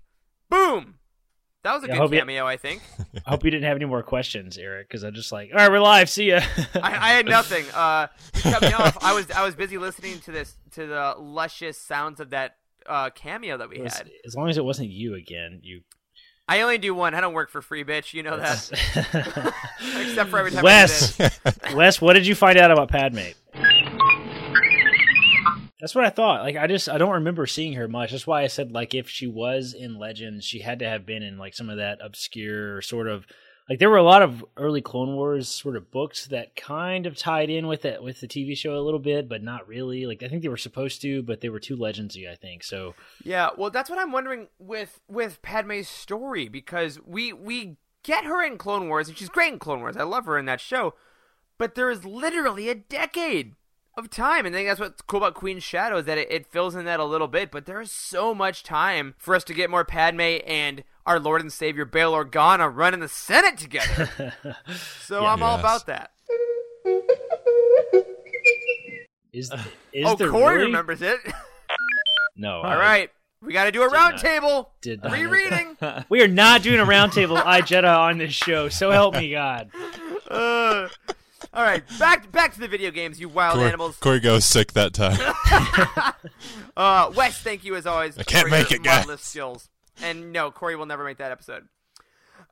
Boom. That was a Yeah, I good hope you- cameo, I think. (laughs) I hope you didn't have any more questions, Eric, because I'm just like, all right, we're live. See ya. (laughs) I, I had (laughs) nothing. Uh, you cut me off. I was I was busy listening to this to the luscious sounds of that uh, cameo that we was- had. as long as it wasn't you again, you. I only do one. I don't work for free, bitch. You know that. Except for every time Wes, I do this. Wes, what did you find out about Padme? That's what I thought. Like, I just I don't remember seeing her much. That's why I said like if she was in Legends, she had to have been in like some of that obscure sort of like there were a lot of early Clone Wars sort of books that kind of tied in with it with the TV show a little bit, but not really. Like I think they were supposed to, but they were too legendsy. I think so. Yeah, well, that's what I'm wondering with with Padme's story because we we get her in Clone Wars and she's great in Clone Wars. I love her in that show, but there is literally a decade of time, and I think that's what's cool about Queen's Shadow is that it, it fills in that a little bit. But there is so much time for us to get more Padme and our Lord and Savior Bail Organa running the Senate together. (laughs) so I'm all about that. Is is oh, there Corey really? remembers it. No. all right, we got to do a roundtable. Did not. Rereading. (laughs) We are not doing a roundtable I Jedi on this show. So help me God. (laughs) Uh, all right, back back to the video games, you wild Corey, animals. Corey goes sick that time. (laughs) Uh, Wes, thank you as always. I can't for make your it, guys. skills. And no, Corey will never make that episode.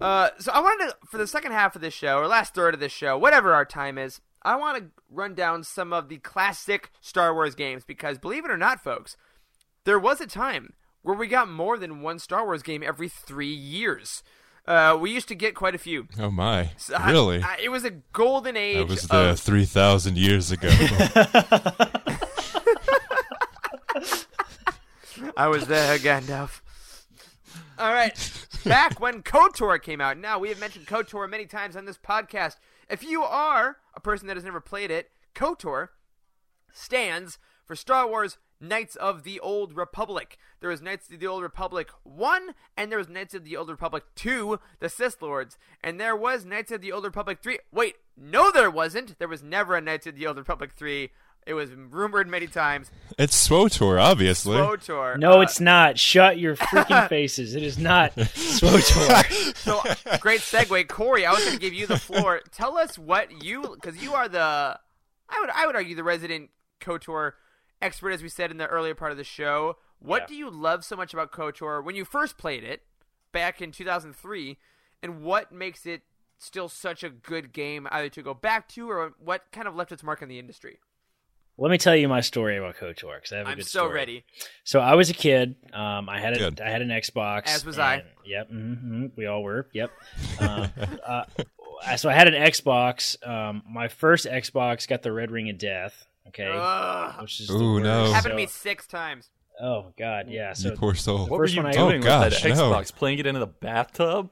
Uh, so I wanted to, for the second half of this show, or last third of this show, whatever our time is, I want to run down some of the classic Star Wars games because, believe it or not, folks, there was a time where we got more than one Star Wars game every three years. Uh, we used to get quite a few. Oh my! So I- really? I- it was a golden age. That was the of, three thousand years ago. (laughs) I was there, Gandalf. All right. Back when KOTOR came out. Now, we have mentioned KOTOR many times on this podcast. If you are a person that has never played it, KOTOR stands for Star Wars Knights of the Old Republic. There was Knights of the Old Republic 1, and there was Knights of the Old Republic 2, the Sith Lords. And there was Knights of the Old Republic 3. Wait, no, there wasn't. There was never a Knights of the Old Republic 3. It was rumored many times. it's SWOTOR, obviously. KOTOR. No, uh, it's not. Shut your freaking (laughs) faces. It is not SWOTOR. (laughs) So great segue, Corey. I was going to give you the floor. Tell us what you, because you are the, I would, I would argue the resident Kotor expert, as we said in the earlier part of the show. What Yeah. do you love so much about Kotor when you first played it back in 2003, and what makes it still such a good game either to go back to or what kind of left its mark in the industry? Let me tell you my story about KOTOR because I have a I'm good so story. ready. So I was a kid. Um, I had a Good. I had an Xbox. As was I. and- Yep. hmm we all were. Yep. Um, (laughs) uh, so I had an Xbox. Um, my first Xbox got the Red Ring of Death. Okay. Ugh. Which is the Ooh, worst. no. Happened to me six times. Oh God, yeah. So you poor soul. What were you one doing Oh, with gosh, that no. Xbox? Playing it into the bathtub?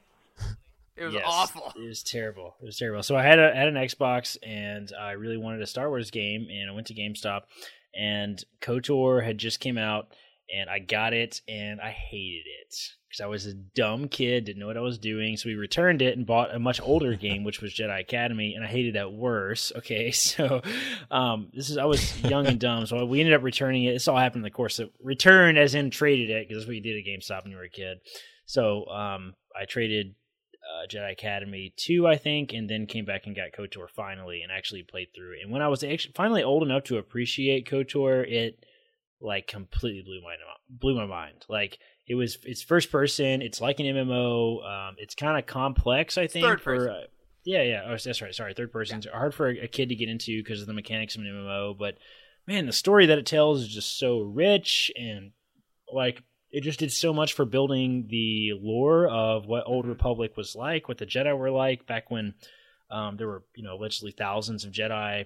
It was Yes, awful. It was terrible. It was terrible. So I had a had an Xbox and I really wanted a Star Wars game and I went to GameStop and KOTOR had just came out and I got it and I hated it because I was a dumb kid, didn't know what I was doing. So we returned it and bought a much older (laughs) game, which was Jedi Academy, and I hated that worse. (laughs) Okay, (laughs) so um, this is I was young and dumb, so we ended up returning it. This all happened in the course of return, as in traded it because that's what you did at GameStop when you were a kid. So um, I traded uh, Jedi Academy 2, I think, and then came back and got KOTOR finally and actually played through. And when I was actually finally old enough to appreciate KOTOR, it like completely blew my blew my mind. Like it was it's first person, it's like an MMO. Um, it's kind of complex, I think. Third for, person. uh, yeah, yeah. Oh, that's right. Sorry, third person. It's hard for a kid to get into because of the mechanics of an MMO. But man, the story that it tells is just so rich and like it just did so much for building the lore of what Old Republic was like, what the Jedi were like back when um, there were you know literally thousands of Jedi.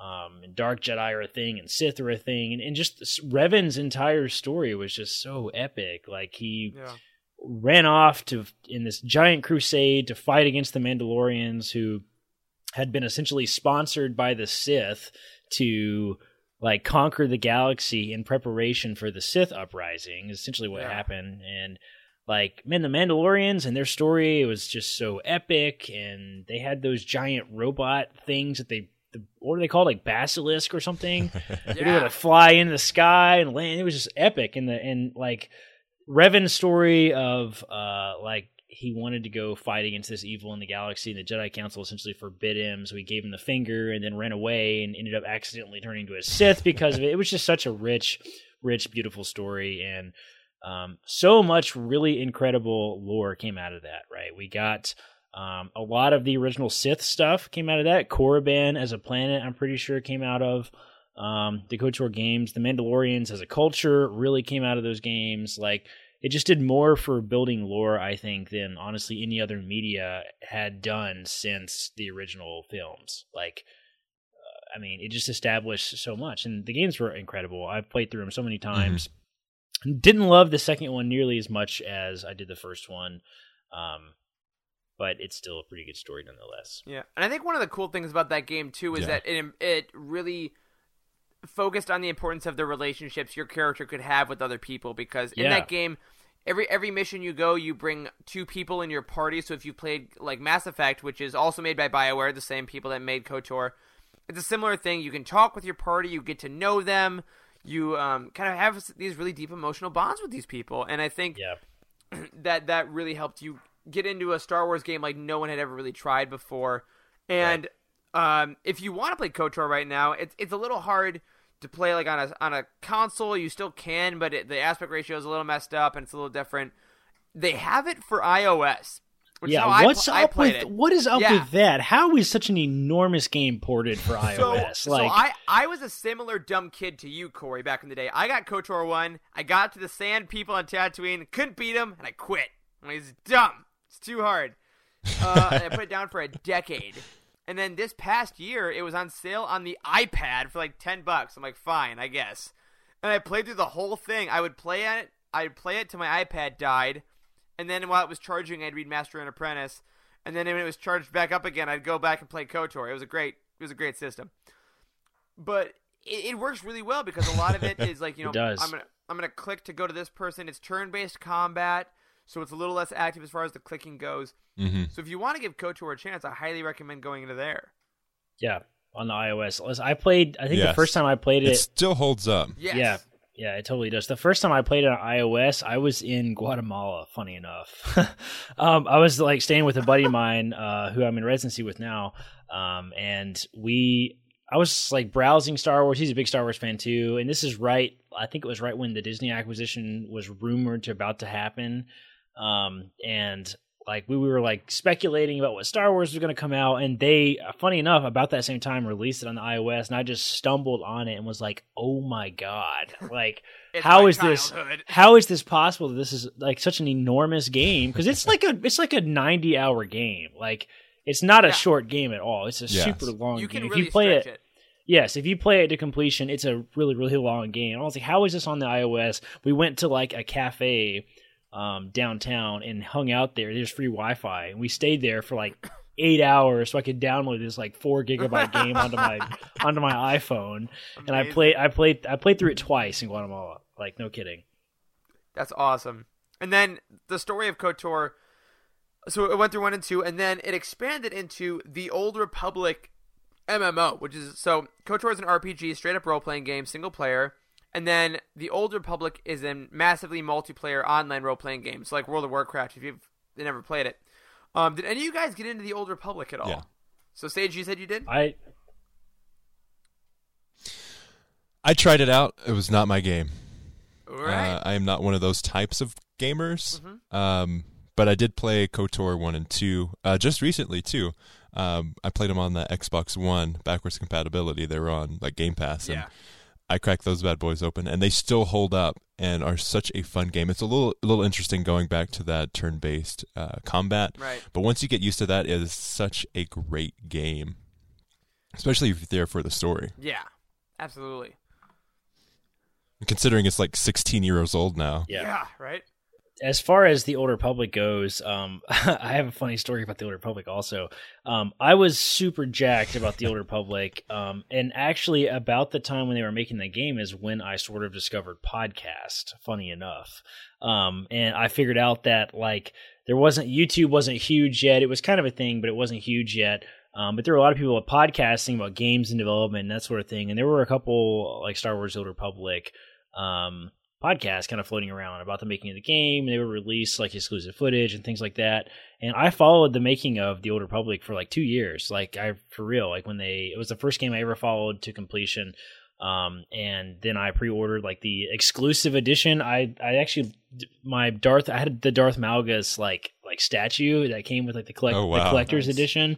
Um, and Dark Jedi are a thing, and Sith are a thing, and, and just Revan's entire story was just so epic. Like he Yeah. ran off to in this giant crusade to fight against the Mandalorians who had been essentially sponsored by the Sith to like conquer the galaxy in preparation for the Sith uprising. Essentially what Yeah. happened and like man the Mandalorians and their story it was just so epic and they had those giant robot things that they the, what are they called like basilisk or something (laughs) they were able to fly in the sky and land. It was just epic. And the and like Revan's story of uh like he wanted to go fight against this evil in the galaxy, and the Jedi Council essentially forbid him. So he gave him the finger and then ran away and ended up accidentally turning into a Sith because of it. It was just such a rich, rich, beautiful story, and um, so much really incredible lore came out of that. Right, we got. Um, a lot of the original Sith stuff came out of that. Korriban as a planet, I'm pretty sure, came out of um, the KOTOR games. The Mandalorians as a culture really came out of those games. Like it just did more for building lore, I think, than honestly any other media had done since the original films. Like, uh, I mean, it just established so much, and the games were incredible. I've played through them so many times. Didn't love the second one nearly as much as I did the first one. Um, but it's still a pretty good story nonetheless. Yeah, and I think one of the cool things about that game too is Yeah. that it it really focused on the importance of the relationships your character could have with other people because in Yeah. that game every every mission you go you bring two people in your party so if you played like Mass Effect which is also made by BioWare the same people that made KOTOR it's a similar thing you can talk with your party you get to know them you um, kind of have these really deep emotional bonds with these people and I think (clears throat) that that really helped you get into a Star Wars game like no one had ever really tried before. And um, if you want to play KOTOR right now, it's it's a little hard to play like on a on a console. You still can, but it, the aspect ratio is a little messed up and it's a little different. They have it for iOS. Which yeah, what's I up played with it. what is up Yeah. with that? How is such an enormous game ported for iOS? So, like, so I, I was a similar dumb kid to you, Corey, back in the day. I got KOTOR 1. I got to the sand people on Tatooine, couldn't beat them, and I quit. I was dumb. It's too hard. Uh, and I put it down for a decade. And then this past year, it was on sale on the iPad for like 10 bucks. I'm like, fine, I guess. And I played through the whole thing. I would play it. I'd play it till my iPad died. And then while it was charging, I'd read Master and Apprentice. And then when it was charged back up again, I'd go back and play KOTOR. It was a great, it was a great system. But it, it works really well because a lot of it is like you (laughs) know. I'm gonna I'm gonna click to go to this person. It's turn-based combat, so it's a little less active as far as the clicking goes. Mhm. So if you want to give KOTOR a chance, I highly recommend going into there. yeah, on the iOS. I played. I think the first time I played it, It still holds up. Yes. Yeah, yeah, it totally does. The first time I played it on iOS, I was in Guatemala. Funny enough, (laughs) um, I was like staying with a buddy of mine (laughs) uh, who I'm in residency with now, um, and we. I was like browsing Star Wars. He's a big Star Wars fan too, and this is right. I think it was right when the Disney acquisition was rumored to about to happen, um, and like we were like speculating about what Star Wars was going to come out, and they, funny enough, about that same time released it on the iOS, and I just stumbled on it and was like, "Oh my god! Like, (laughs) how is how my is this? (laughs) How is this possible? That this is like such an enormous game because it's like a it's like a ninety hour game. Like, it's not a short game at all. It's a Yes. super long You game. can if you play it, it. Yes, if you play it to completion, it's a really, really long game. I was like, how is this on the iOS? We went to like a cafe um, downtown and hung out there. There's free Wi Fi. And we stayed there for like eight hours so I could download this like four gigabyte (laughs) game onto my onto my iPhone. And I played I played I played through it twice in Guatemala. Like no kidding. That's awesome. And then the story of KOTOR. So it went through one and two, and then it expanded into the Old Republic MMO, which is so KOTOR is an RPG, straight up role playing game, single player. And then the Old Republic is a massively multiplayer online role playing game. So like World of Warcraft, if you've never played it. Um, did any of you guys get into the Old Republic at all? Yeah. So Sage, you said you did. I I tried it out. It was not my game. All right. Uh, I am not one of those types of gamers. Um, but I did play KOTOR 1 and 2 uh, just recently, too. Um, I played them on the Xbox One, backwards compatibility. They were on like Game Pass. And Yeah. I cracked those bad boys open, and they still hold up and are such a fun game. It's a little, a little interesting going back to that turn-based uh, combat. Right. But once you get used to that, it is such a great game, especially if you're there for the story. yeah, absolutely. Considering it's like 16 years old now. yeah. right. As far as the Old Republic goes, um, (laughs) I have a funny story about the Old Republic. Also, um, I was super jacked about the Old (laughs) Republic, um, and actually, about the time when they were making the game is when I sort of discovered podcast. Funny enough, um, and I figured out that like there wasn't YouTube wasn't huge yet. It was kind of a thing, but it wasn't huge yet. Um, but there were a lot of people podcasting about games and development and that sort of thing. And there were a couple like Star Wars: The Old Republic um, podcasts kind of floating around about the making of the game. They would release like exclusive footage and things like that. And I followed the making of the Old Republic for like two years. Like I for real, like when they it was the first game I ever followed to completion. Um, and then I pre-ordered like the exclusive edition. I I actually my Darth I had the Darth Malgus like like statue that came with like the collect Oh, the collector's Nice. edition.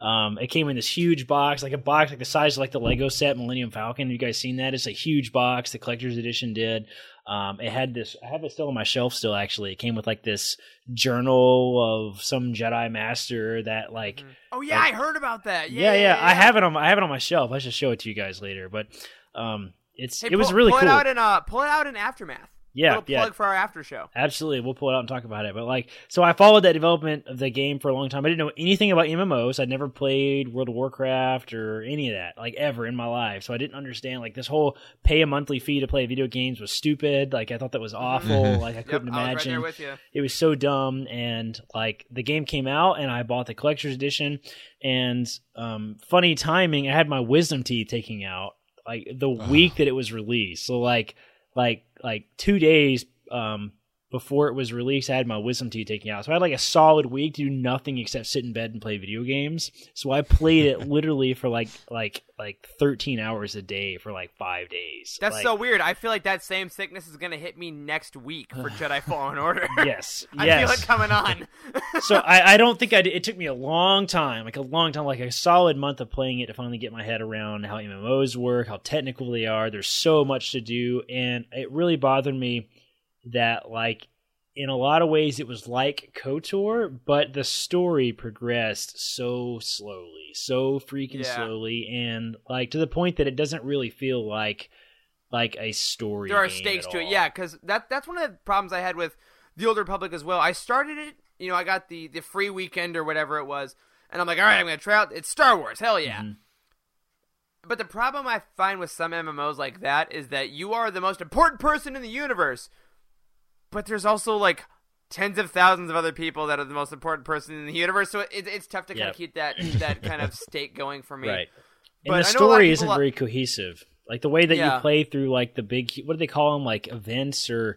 Um, it came in this huge box, like a box like the size of like the Lego set Millennium Falcon. You guys seen that? It's a huge box. The collector's edition did. Um, it had this. I have it still on my shelf. Still, actually, it came with like this journal of some Jedi master that like. Oh yeah, I heard about that. Yeah, Yeah, yeah, I have it on. I have it on my shelf. I should show it to you guys later. But um, it's Hey, it was pull- really pull cool. It out in, uh, pull it out in aftermath. Yeah, Little yeah. plug for our after show. Absolutely, we'll pull it out and talk about it. But like, so I followed that development of the game for a long time. I didn't know anything about MMOs. I'd never played World of Warcraft or any of that, like ever in my life. So I didn't understand like this whole pay a monthly fee to play video games was stupid. Like I thought that was awful. Mhm. Like I couldn't I was right imagine. there with you. It was so dumb. And like the game came out, and I bought the collector's edition. And um, funny timing, I had my wisdom teeth taking out like the week that it was released. So like like like two days um before it was released, I had my wisdom teeth taken out. So I had like a solid week to do nothing except sit in bed and play video games. So I played it (laughs) literally for like like like thirteen hours a day for like five days. That's Like, so weird. I feel like that same sickness is gonna hit me next week for (sighs) Jedi Fallen Order. (laughs) Yes, (laughs) I yes. feel it coming on. so I, I don't think I did. It took me a long time, like a long time, like a solid month of playing it to finally get my head around how MMOs work, how technical they are. There's so much to do, and it really bothered me that, like, in a lot of ways, it was like KOTOR, but the story progressed so slowly, so freaking Yeah. slowly, and like to the point that it doesn't really feel like like a story. there are stakes to it, yeah. Because that that's one of the problems I had with the Old Republic as well. I started it, you know, I got the the free weekend or whatever it was, and I'm like, all right, I'm gonna try out. It's Star Wars, hell yeah. Mm-hmm. But the problem I find with some MMOs like that is that you are the most important person in the universe, but there's also like tens of thousands of other people that are the most important person in the universe. So it, it's tough to kind Yep. of keep that (laughs) that kind of stake going for me. Right. But and the I know a lot of story isn't lo- very cohesive. Like the way that Yeah. you play through like the big what do they call them like events or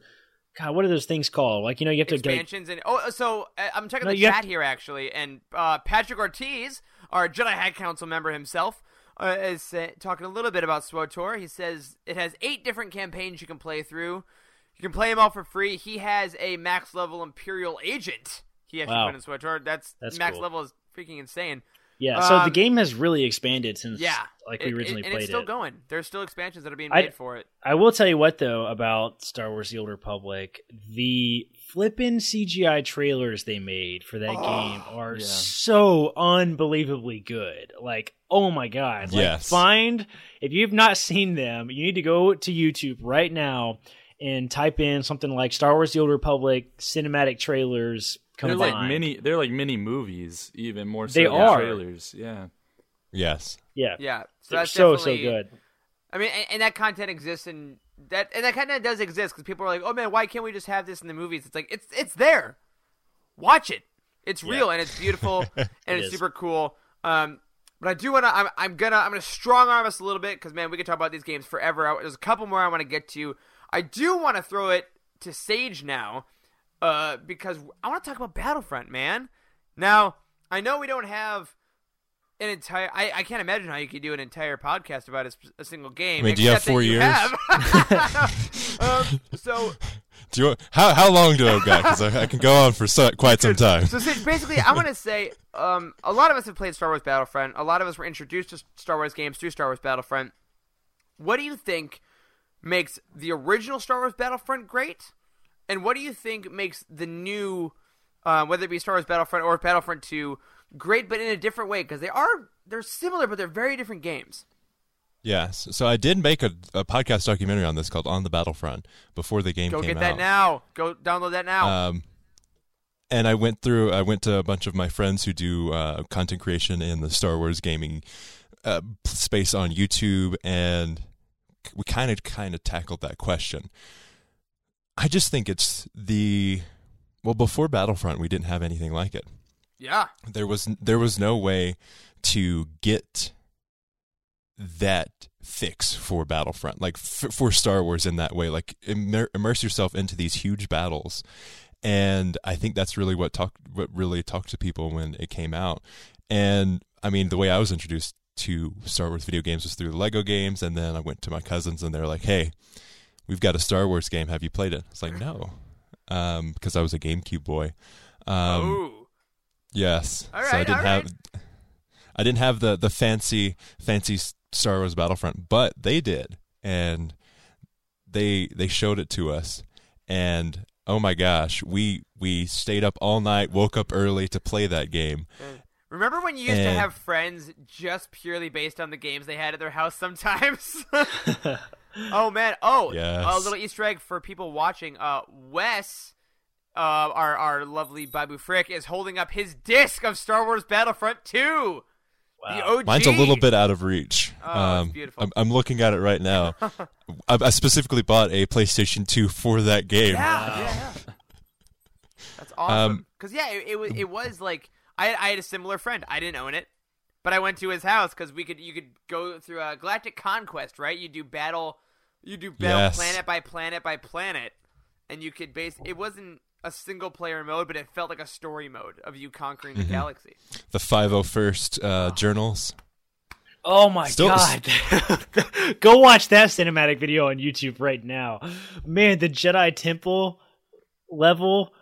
God what are those things called? Like you know you have to like, expansions and oh so uh, i'm checking No, the chat here actually and uh, patrick ortiz our jedi high council member himself uh, is talking a little bit about swotor he says it has eight different campaigns you can play through you can play them all for free he has a max level imperial agent he actually Wow. put in swotor that's, That's max cool. level is freaking insane yeah. So the Um, game has really expanded since yeah like It- we it- originally and played it's still it. going there's still expansions that are being I- made for it I will tell you what though about Star Wars: The Old Republic, the flippin' CGI trailers they made for that game are yeah. so unbelievably good. Like, oh my god! Like, Yes. find if you've not seen them, you need to go to YouTube right now and type in something like Star Wars: The Old Republic cinematic trailers. They're like mini. They're like mini movies, even more so They than are. trailers. Yeah. Yes. yeah, yeah so They're that's so so good. I mean, and, and that content exists, and that and that content does exist because people are like, "Oh man, why can't we just have this in the movies?" It's like it's it's there. Watch it. It's real and it's beautiful (laughs) and it's is. super cool. Um, but I do want to. I'm, I'm gonna I'm gonna strong arm us a little bit because man, we could talk about these games forever. I, there's a couple more I want to get to. I do want to throw it to Sage now, uh, because I want to talk about Battlefront, man. Now, I know we don't have an entire. I, I can't imagine how you could do an entire podcast about a, a single game. I mean, do you have except four you years? have. (laughs) um, so, (laughs) Do you how how long do I got? Because I, I can go on for so, quite some time. so see, basically, I want to say um, a lot of us have played Star Wars Battlefront. A lot of us were introduced to Star Wars games through Star Wars Battlefront. What do you think makes the original Star Wars Battlefront great? And what do you think makes the new, uh, whether it be Star Wars Battlefront or Battlefront 2, great but in a different way? Because they are they're similar, but they're very different games. Yes. So I did make a, a podcast documentary on this called "On the Battlefront" before the game Go came get that out. now. Go download that now. Um, and I went through. I went to a bunch of my friends who do uh, content creation in the Star Wars gaming uh, space on YouTube, and we kind of kind of tackled that question. I just think it's the well before Battlefront, we didn't have anything like it. yeah. There was there was no way to get that fix for Battlefront, like f- for Star Wars in that way, like immer- immerse yourself into these huge battles. And I think that's really what talked, what really talked to people when it came out. And I mean, the way I was introduced to Star Wars video games was through the Lego games, and then I went to my cousins, and they're like, "Hey, we've got a Star Wars game. Have you played it?" It's like, (laughs) "No," um, because I was a GameCube boy. Um, Ooh. Yes. All so I didn't have right. I didn't have the the fancy fancy Star Wars Battlefront, but they did. And they they showed it to us and oh my gosh, we we stayed up all night, woke up early to play that game. Remember when you used to have friends just purely based on the games they had at their house sometimes? (laughs) oh man! Oh, Yes. a little Easter egg for people watching. Uh, Wes, uh, our our lovely Babu Frick, is holding up his disc of Star Wars Battlefront 2. The OG. Mine's a little bit out of reach. Um, Oh, it's beautiful. I'm, I'm looking at it right now. (laughs) I, I specifically bought a PlayStation 2 for that game. Yeah, yeah, yeah. (laughs) That's Um, awesome. Because yeah, it, it was it was like I I had a similar friend. I didn't own it, but I went to his house because we could you could go through a Galactic Conquest, right? You do battle, you do battle Yes. planet by planet by planet, and you could base. It wasn't a single player mode, but it felt like a story mode of you conquering the Mhm. galaxy. The 501st uh, journals. Oh my Still- god. (laughs) Go watch that cinematic video on YouTube right now. Man, the Jedi Temple level,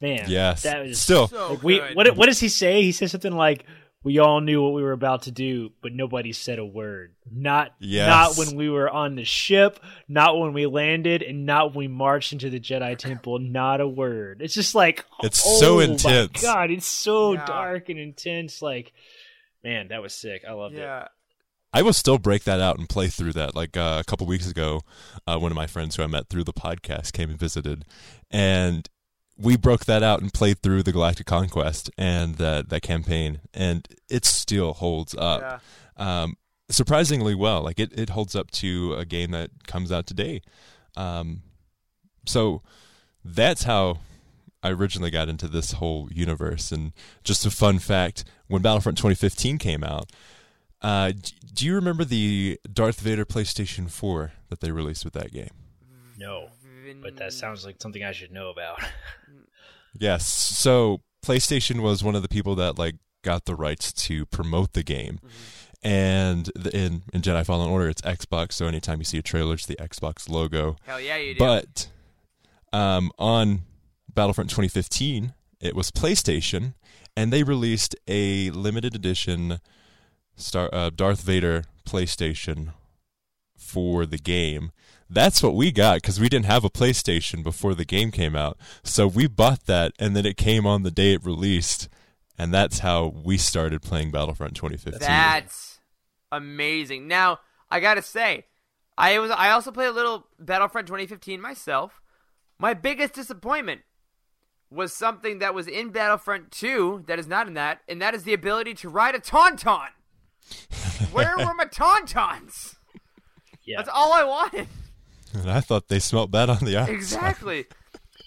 man. Yes. That was Still. So like, we what what does he say? He says something like we all knew what we were about to do, but nobody said a word. Not Yes. not when we were on the ship, not when we landed, and not when we marched into the Jedi (laughs) Temple. Not a word. It's just like It's oh so my intense. God, it's so Yeah. dark and intense. Like, man, that was sick. I loved it. I will still break that out and play through that. Like uh, a couple weeks ago, uh, one of my friends who I met through the podcast came and visited, and we broke that out and played through the Galactic Conquest and that that campaign, and it still holds up. yeah. Um, surprisingly well. Like it, it holds up to a game that comes out today. Um, so that's how I originally got into this whole universe. And just a fun fact: when Battlefront 2015 came out, uh, do you remember the Darth Vader PlayStation 4 that they released with that game? No, but that sounds like something I should know about. (laughs) Yes. So PlayStation was one of the people that like got the rights to promote the game. And the, in in Jedi Fallen Order, it's Xbox. So anytime you see a trailer, it's the Xbox logo. Hell yeah, you do. But um, on Battlefront 2015, it was PlayStation, and they released a limited edition Star uh, Darth Vader PlayStation for the game. That's what we got because we didn't have a PlayStation before the game came out. So we bought that, and then it came on the day it released, and that's how we started playing Battlefront 2015. That's amazing. Now, I gotta say, I was I also played a little Battlefront 2015 myself. My biggest disappointment was something that was in Battlefront 2 that is not in that, and that is the ability to ride a tauntaun. (laughs) Where were my tauntauns? Yeah. That's all I wanted. And I thought they smelled bad on the outside. Exactly.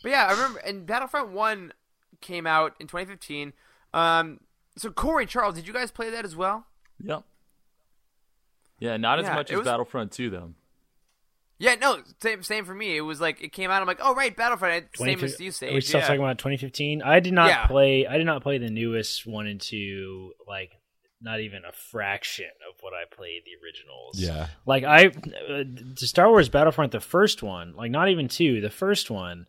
but yeah, I remember, and Battlefront 1 came out in 2015. Um, so Corey, Charles, did you guys play that as well? Yep. Yeah, not as Yeah, much as was- Battlefront 2 though. Yeah, no, same same for me. It was like it came out. I'm like, oh right, Battlefront. Same as you say. We're we still yeah. talking about 2015? I did not Yeah. play. I did not play the newest one and two. Like not even a fraction of what I played the originals. Yeah. Like I, uh, to Star Wars Battlefront, the first one, like not even two, the first one,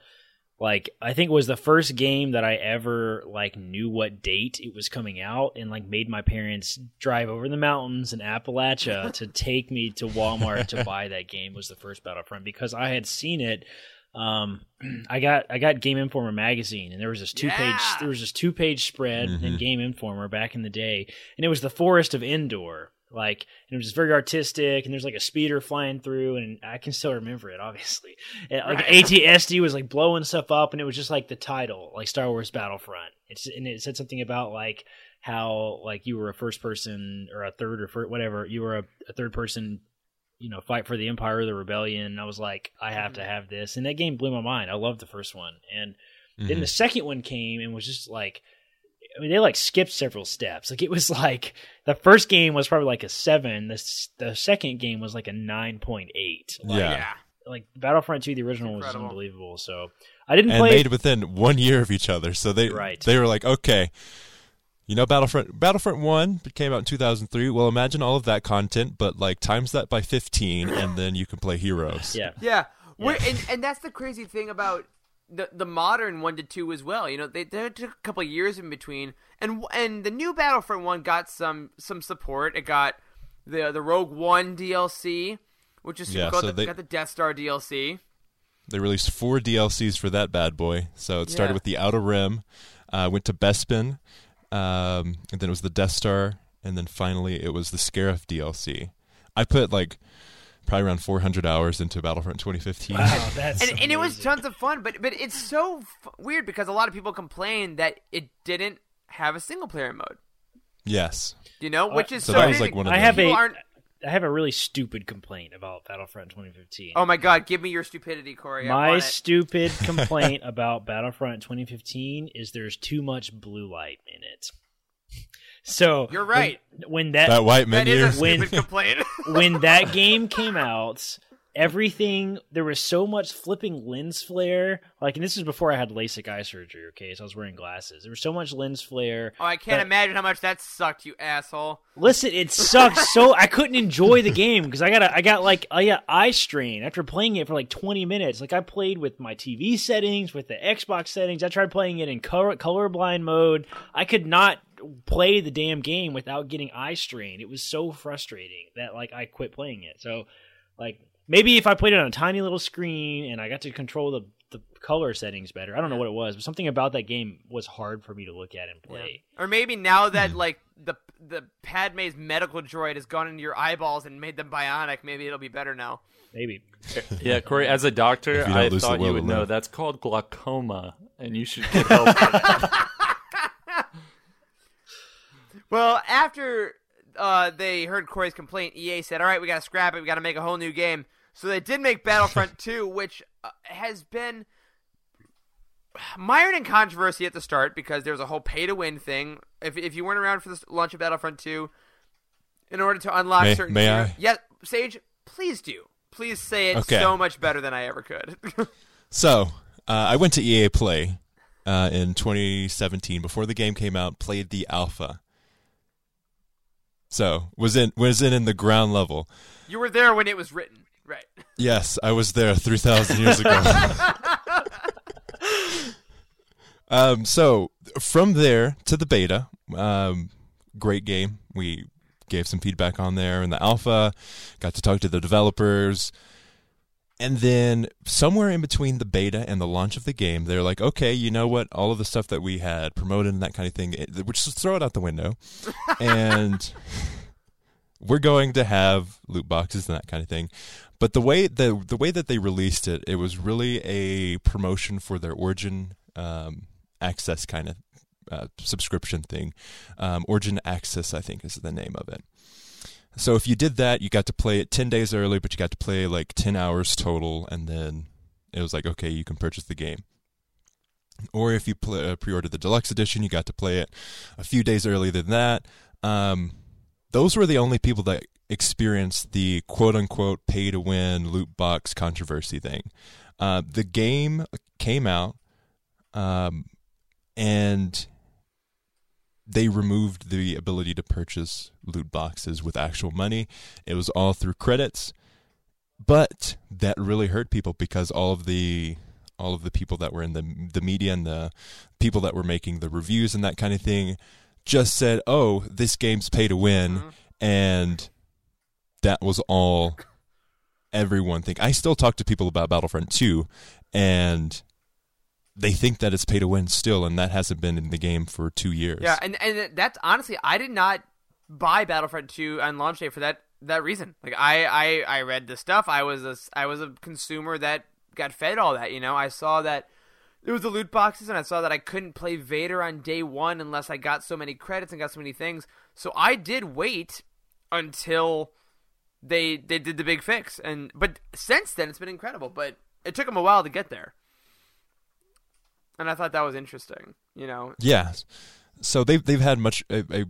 like I think was the first game that I ever like knew what date it was coming out and like made my parents drive over the mountains in Appalachia (laughs) to take me to Walmart to buy that game was the first Battlefront because I had seen it um I got I got Game Informer magazine and there was this two page Yeah. there was this two page spread Mhm. in Game Informer back in the day and it was the forest of Endor like and it was just very artistic and there's like a speeder flying through and I can still remember it obviously (laughs) and, like Right. AT-ST was like blowing stuff up and it was just like the title like Star Wars Battlefront it's and it said something about like how like you were a first person or a third or fir- whatever you were a, a third person you know fight for the empire or the rebellion and i was like i have to have this and that game blew my mind i loved the first one and then Mhm. the second one came and was just like i mean they like skipped several steps like it was (laughs) like the first game was probably like a 7 the, the second game was like a 9.8 like, Yeah. Yeah. like battlefront 2 the original was unbelievable so i didn't and play made within one year of each other. So they Right. they were like, okay, you know, Battlefront Battlefront One came out in two thousand three. Well, imagine all of that content, but like times that by fifteen, and then you can play Heroes. yeah Yeah, We're, and and that's the crazy thing about the the modern one to two as well. You know, they, they took a couple of years in between, and and the new Battlefront one got some some support. It got the the Rogue One DLC, which is super Yeah, cool. so It they- got the Death Star DLC. They released four DLCs for that bad boy. So it started Yeah. with the Outer Rim, uh, went to Bespin, um, and then it was the Death Star, and then finally it was the Scarif DLC. I put like probably around 400 hours into Battlefront 2015. wow (laughs) that's and, and it was tons of fun, but but it's so f- weird because a lot of people complain that it didn't have a single player mode. yes. You know, which is so so, that was, like, one of I the- have a aren't- I have a really stupid complaint about Battlefront 2015. Oh my god, give me your stupidity, Corey. My stupid (laughs) complaint about Battlefront 2015 is there's too much blue light in it. So You're right. When, when that, That white That menu. is a When- complaint. when that (laughs) game came out, everything there was so much flipping lens flare. Like, and this is before I had LASIK eye surgery. Okay, so I was wearing glasses. There was so much lens flare. Oh, I can't that- imagine how much that sucked, you asshole. Listen, it sucked so I couldn't enjoy the game because I got a, I got like I got eye strain after playing it for like 20 minutes. Like I played with my TV settings, with the Xbox settings. I tried playing it in color colorblind mode. I could not play the damn game without getting eye strain. It was so frustrating that like I quit playing it. So like maybe if I played it on a tiny little screen and I got to control the the color settings better. I don't know what it was, but something about that game was hard for me to look at and play. Or maybe now that like the the Padme's medical droid has gone into your eyeballs and made them bionic, maybe it'll be better now. Maybe. (laughs) Yeah, Corey, as a doctor, If you don't I thought you would know. That's called glaucoma, and you should get help. (laughs) Well, after uh, they heard Corey's complaint, EA said, "All right, we got to scrap it. We got to make a whole new game." So they did make Battlefront (laughs) 2, which uh, has been mired in controversy at the start because there was a whole pay-to-win thing. If if you weren't around for the launch of Battlefront 2, in order to unlock May- certain may gear- I? yeah, Sage, please do. Please say it Okay. so much better than I ever could. (laughs) So uh, I went to EA Play uh, in 2017 before the game came out. Played the alpha. So was in was in in the ground level. you were there when it was written, right? Yes, I was there 3,000 years ago. (laughs) um, so from there to the beta, um, great game. We gave some feedback on there in the alpha, got to talk to the developers. And then somewhere in between the beta and the launch of the game, they're like, okay, you know what? All of the stuff that we had promoted and that kind of thing, it, we just throw it out the window. (laughs) and we're going to have loot boxes and that kind of thing. But the way the the way that they released it, it was really a promotion for their Origin um, Access kind of uh, subscription thing. Um, Origin Access, I think, is the name of it. So if you did that, you got to play it ten days early, but you got to play like ten hours total, and then it was like, okay, you can purchase the game. Or if you pl- uh, pre-ordered the deluxe edition, you got to play it a few days earlier than that. Um, those were the only people that experienced the quote unquote pay to win loot box controversy thing. Uh, the game came out, um, and they removed the ability to purchase loot boxes with actual money. It was all through credits, but that really hurt people because all of the all of the people that were in the the media and the people that were making the reviews and that kind of thing just said, "Oh, this game's pay to win," Mm-hmm. and that was all everyone think. I still talk to people about Battlefront 2 and they think that it's pay to win still and that hasn't been in the game for 2 years. Yeah, and and that's honestly, I did not buy Battlefront 2 on launch day for that that reason. Like I I I read the stuff. I was a I was a consumer that got fed all that. You know, I saw that there was the loot boxes, and I saw that I couldn't play Vader on day one unless I got so many credits and got so many things. So I did wait until they they did the big fix, and but since then it's been incredible. But it took them a while to get there, and I thought that was interesting. You know, Yeah. So they've they've had much a, a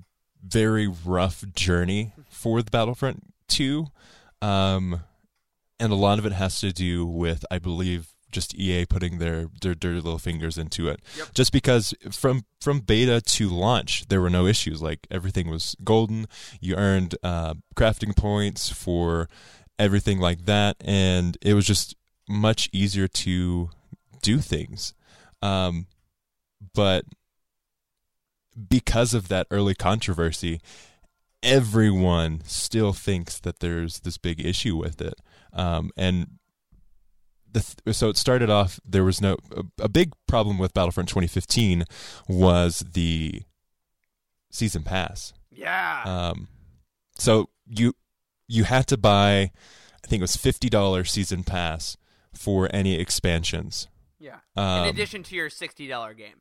very rough journey for the Battlefront 2. Um and a lot of it has to do with I believe just EA putting their their dirty little fingers into it. Just because from from beta to launch there were no issues like everything was golden. You earned uh, crafting points for everything like that and it was just much easier to do things. Um but because of that early controversy, everyone still thinks that there's this big issue with it. Um, and th- so it started off. There was no a, a big problem with Battlefront 2015 was the season pass. yeah. Um, so you you had to buy, I think it was fifty dollars season pass for any expansions. Yeah. Um, in addition to your sixty dollar game.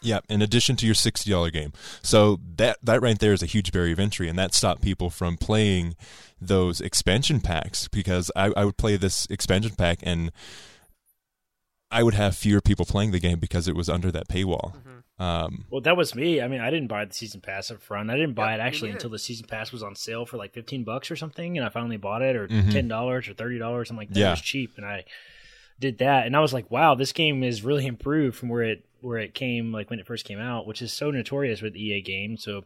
Yeah, in addition to your sixty dollar game. So that that right there is a huge barrier of entry, and that stopped people from playing those expansion packs because I, I would play this expansion pack and I would have fewer people playing the game because it was under that paywall. Um, Well, that was me. I mean, I didn't buy the season pass up front. I didn't buy Yeah, it actually until the season pass was on sale for like fifteen bucks or something, and I finally bought it, or Mhm. ten dollars or thirty dollars, I'm like that. Yeah. It was cheap, and I did that, and I was like, "Wow, this game is really improved from where it where it came like when it first came out, which is so notorious with EA games." So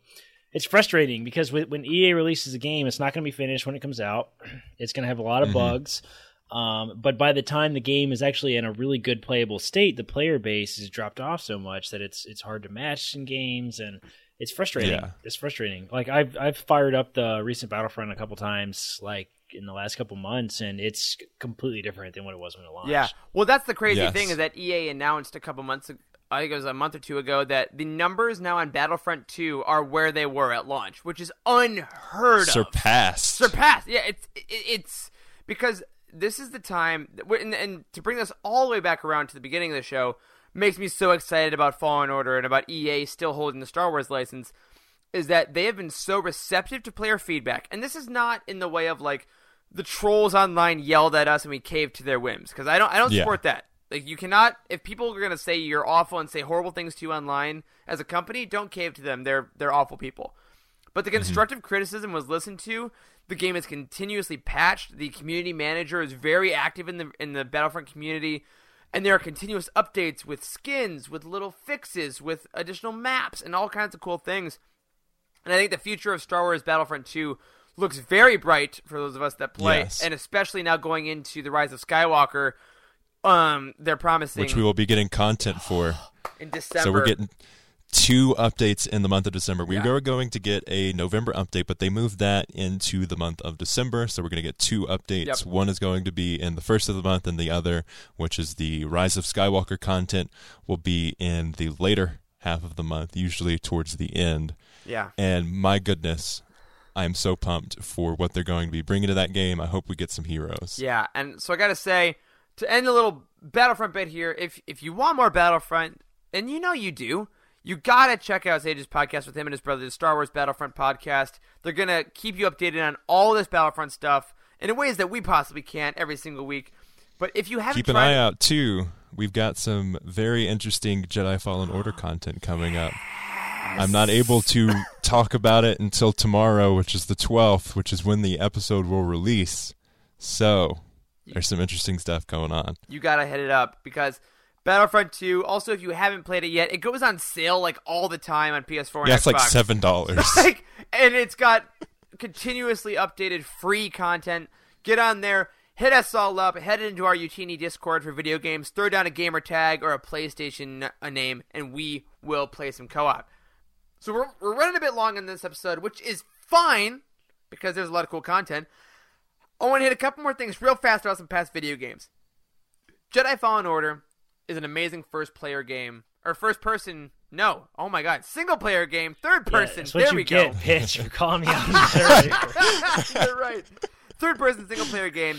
it's frustrating because when EA releases a game, it's not going to be finished when it comes out. (clears throat) It's going to have a lot of Mhm. bugs. Um, but by the time the game is actually in a really good playable state, the player base has dropped off so much that it's it's hard to match in games, and it's frustrating. Yeah. It's frustrating. Like I've I've fired up the recent Battlefront a couple times, like in the last couple months, and it's completely different than what it was when it launched. Yeah. Well, that's the crazy Yes. thing is that EA announced a couple months ago, I think it was a month or two ago, that the numbers now on Battlefront 2 are where they were at launch, which is unheard of. surpassed. Surpassed. Yeah, it's it, it's because this is the time, and, and to bring this all the way back around to the beginning of the show makes me so excited about Fallen Order and about EA still holding the Star Wars license. Is that they have been so receptive to player feedback, and this is not in the way of like the trolls online yelled at us and we caved to their whims because I don't I don't Yeah. support that. Like you cannot if people are gonna say you're awful and say horrible things to you online as a company, don't cave to them. They're they're awful people. But the mm-hmm. constructive criticism was listened to. The game is continuously patched. The community manager is very active in the in the Battlefront community, and there are continuous updates with skins, with little fixes, with additional maps, and all kinds of cool things. And I think the future of Star Wars Battlefront 2 looks very bright for those of us that play, Yes. and especially now going into the Rise of Skywalker. Um, they're promising which we will be getting content for. (gasps) in December. So we're getting two updates in the month of December. We Yeah. were going to get a November update, but they moved that into the month of December. So we're going to get two updates. Yep. One is going to be in the first of the month, and the other, which is the Rise of Skywalker content, will be in the later half of the month, usually towards the end. yeah. And my goodness, I'm so pumped for what they're going to be bringing to that game. I hope we get some heroes. Yeah, and so I gotta say, to end a little Battlefront bit here, if if you want more Battlefront, and you know you do, you gotta check out Sage's podcast with him and his brother, the Star Wars Battlefront podcast. They're gonna keep you updated on all this Battlefront stuff in ways that we possibly can't every single week. But if you haven't Keep an tried eye out too. We've got some very interesting Jedi Fallen Order content coming up. I'm not able to talk about it until tomorrow, which is the 12th, which is when the episode will release. So, there's some interesting stuff going on. You gotta hit it up because Battlefront 2. Also, if you haven't played it yet, it goes on sale like all the time on PS4 and Yeah, it's like $7. (laughs) like, and it's got continuously updated free content. Get on there, hit us all up, head into our Youtini Discord for video games, throw down a gamer tag or a PlayStation a name, and we will play some co-op. So we're we're running a bit long in this episode, which is fine because there's a lot of cool content. I want to hit a couple more things real fast about some past video games. Jedi Fallen Order is an amazing first player game or first person. No, oh my god, single player game, third Yeah, person. what there you we get, go. bitch, for calling me out. (laughs) You're right. Third person single player game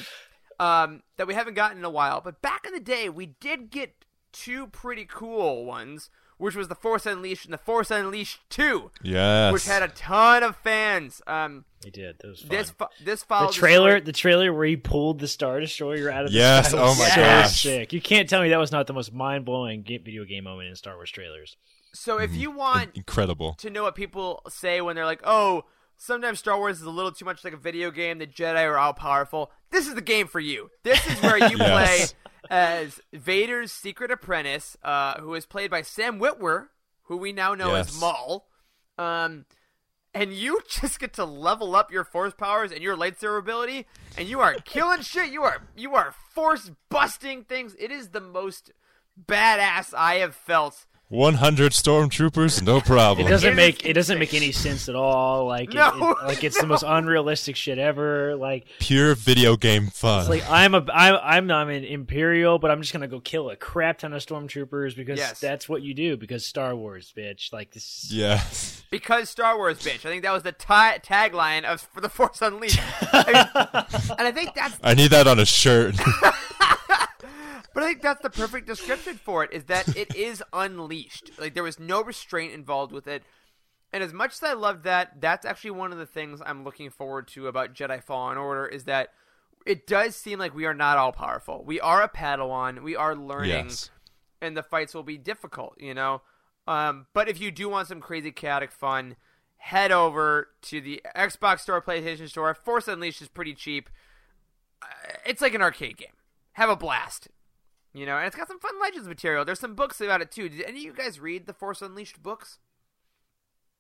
um, that we haven't gotten in a while. But back in the day, we did get two pretty cool ones, which was the Force Unleashed and the Force Unleashed Two, Yes. which had a ton of fans. Um, They did. That was fun. this fo- this the trailer, story- the trailer where he pulled the Star Destroyer out of the Yes, sky was oh my so gosh. sick. You can't tell me that was not the most mind blowing video game moment in Star Wars trailers. So if you want Incredible. to know what people say when they're like, "Oh, sometimes Star Wars is a little too much like a video game. The Jedi are all powerful." This is the game for you. This is where you (laughs) Yes. play as Vader's secret apprentice, uh, who is played by Sam Witwer, who we now know as Maul. Um, and you (laughs) just get to level up your force powers and your lightsaber ability, and you are killing shit. You are you are force busting things. It is the most badass I have felt 100 stormtroopers, no problem. It doesn't make it doesn't make any sense at all. Like No, it- like it's the most (laughs) unrealistic shit ever. Like Pure video game fun. it's like I'm a I'm I'm not an imperial, but I'm just gonna go kill a crap ton of stormtroopers because Yes. that's what you do. Because Star Wars, bitch. Like this. yes. because Star Wars, bitch. I think that was the ta- tagline of for the Force Unleashed. (laughs) I mean, and I think that's, I need that on a shirt. (laughs) but I think that's the perfect description for it. Is that it is unleashed. Like there was no restraint involved with it. And as much as I love that, that's actually one of the things I'm looking forward to about Jedi Fallen Order is that it does seem like we are not all powerful. We are a Padawan. We are learning. yes. and the fights will be difficult, you know. Um, but if you do want some crazy chaotic fun, head over to the Xbox Store, PlayStation Store. Force Unleashed is pretty cheap. Uh, It's like an arcade game. Have a blast, you know. And it's got some fun Legends material. There's some books about it too. Did any of you guys read the Force Unleashed books?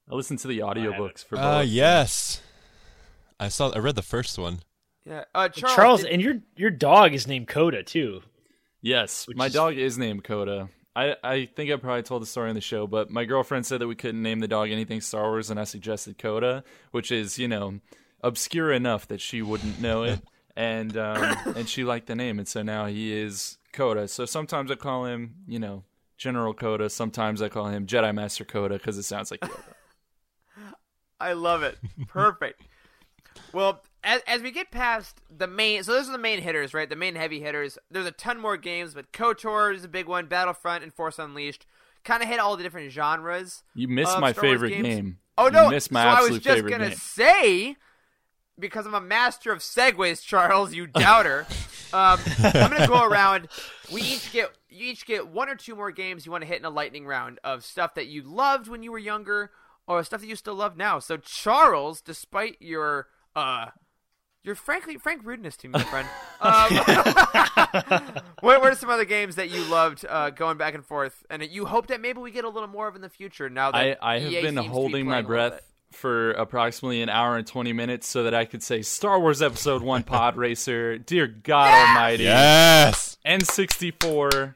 I listened to the audiobooks for both. Uh, yes. I saw. I read the first one. Yeah, uh, Charles. Charles, did- and your your dog is named Coda too. Yes, my is- dog is named Coda. I, I think I probably told the story on the show, but my girlfriend said that we couldn't name the dog anything Star Wars, and I suggested Coda, which is you know obscure enough that she wouldn't know it, (laughs) and um, and she liked the name, and so now he is Coda. So sometimes I call him you know General Coda, sometimes I call him Jedi Master Coda because it sounds like Yoda. (laughs) I love it. Perfect. well, as, as we get past the main, so those are the main hitters, right? The main heavy hitters. There's a ton more games, but KOTOR is a big one. Battlefront and Force Unleashed kind of hit all the different genres. You missed my Star favorite game. Oh no! You missed my so I absolute was just favorite gonna game. say because I'm a master of segues, Charles, you doubter. (laughs) um, I'm gonna go (laughs) around. We each get you each get one or two more games you want to hit in a lightning round of stuff that you loved when you were younger or stuff that you still love now. So Charles, despite your uh your frankly frank rudeness to me, my friend. Um, (laughs) what were some other games that you loved uh, going back and forth, and you hope that maybe we get a little more of in the future? Now that I, I have EA been seems to be holding my playing a little breath bit. For approximately an hour and 20 minutes so that I could say Star Wars Episode 1 Pod (laughs) Racer, dear God Almighty, Yes. N64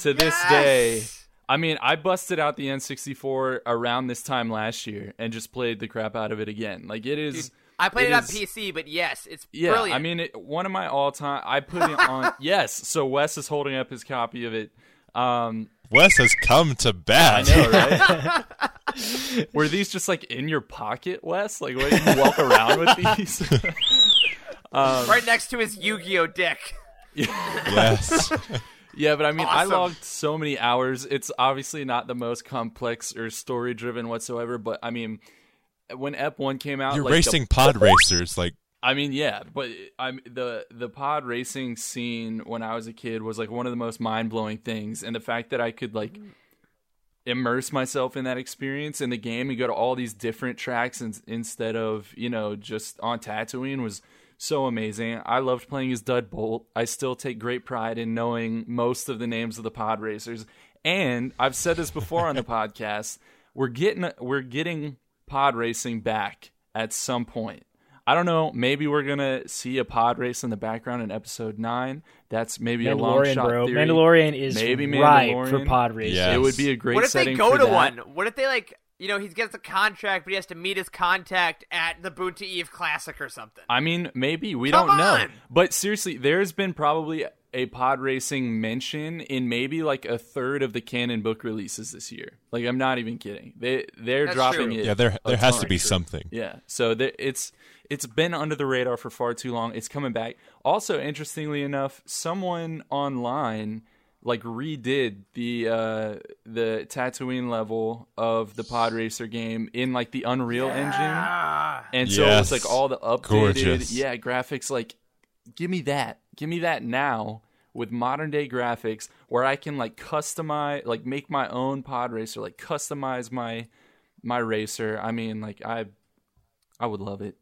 to this day. I mean, I busted out the N64 around this time last year and just played the crap out of it again. Like, it is. I played it, it on is- PC, but yes, it's Yeah, brilliant. I mean, it, one of my all-time. I put it on. (laughs) yes, so Wes is holding up his copy of it. Um, Wes has come to I bat. know, right? (laughs) (laughs) Were these just like in your pocket, Wes? Like, what, you walk around with these? (laughs) um, right next to his Yu-Gi-Oh deck. (laughs) yes. yeah, but I mean, I logged so many hours. It's obviously not the most complex or story-driven whatsoever, but I mean, when Ep One came out, You're like, the- racing pod racers. Like, I mean, yeah, but I'm the the pod racing scene when I was a kid was like one of the most mind blowing things, and the fact that I could like immerse myself in that experience in the game and go to all these different tracks and, instead of you know just on Tatooine was so amazing. I loved playing as Dud Bolt. I still take great pride in knowing most of the names of the pod racers. And I've said this before on the (laughs) podcast. We're getting we're getting pod racing back at some point. I don't know. Maybe we're gonna see a pod race in the background in episode nine. That's maybe a long Mandalorian, shot bro. theory. Mandalorian is maybe ripe Mandalorian. for pod racing. Yes. It would be a great what if they go to that. one? What if they like, you know, he gets a contract, but he has to meet his contact at the Boonta Eve Classic or something? I mean, maybe we Come don't know. But seriously, there's been probably a pod racing mention in maybe like a third of the canon book releases this year. Like I'm not even kidding. They they're That's dropping true. it. Yeah, there there has to be something. Yeah. So there, it's it's been under the radar for far too long. It's coming back. Also, interestingly enough, someone online like redid the uh the Tatooine level of the Pod Racer game in like the Unreal Engine. And so it was like all the updated Gorgeous. yeah, graphics like give me that. Give me that now with modern day graphics where I can like customize like make my own pod racer, like customize my my racer. I mean, like I I would love it.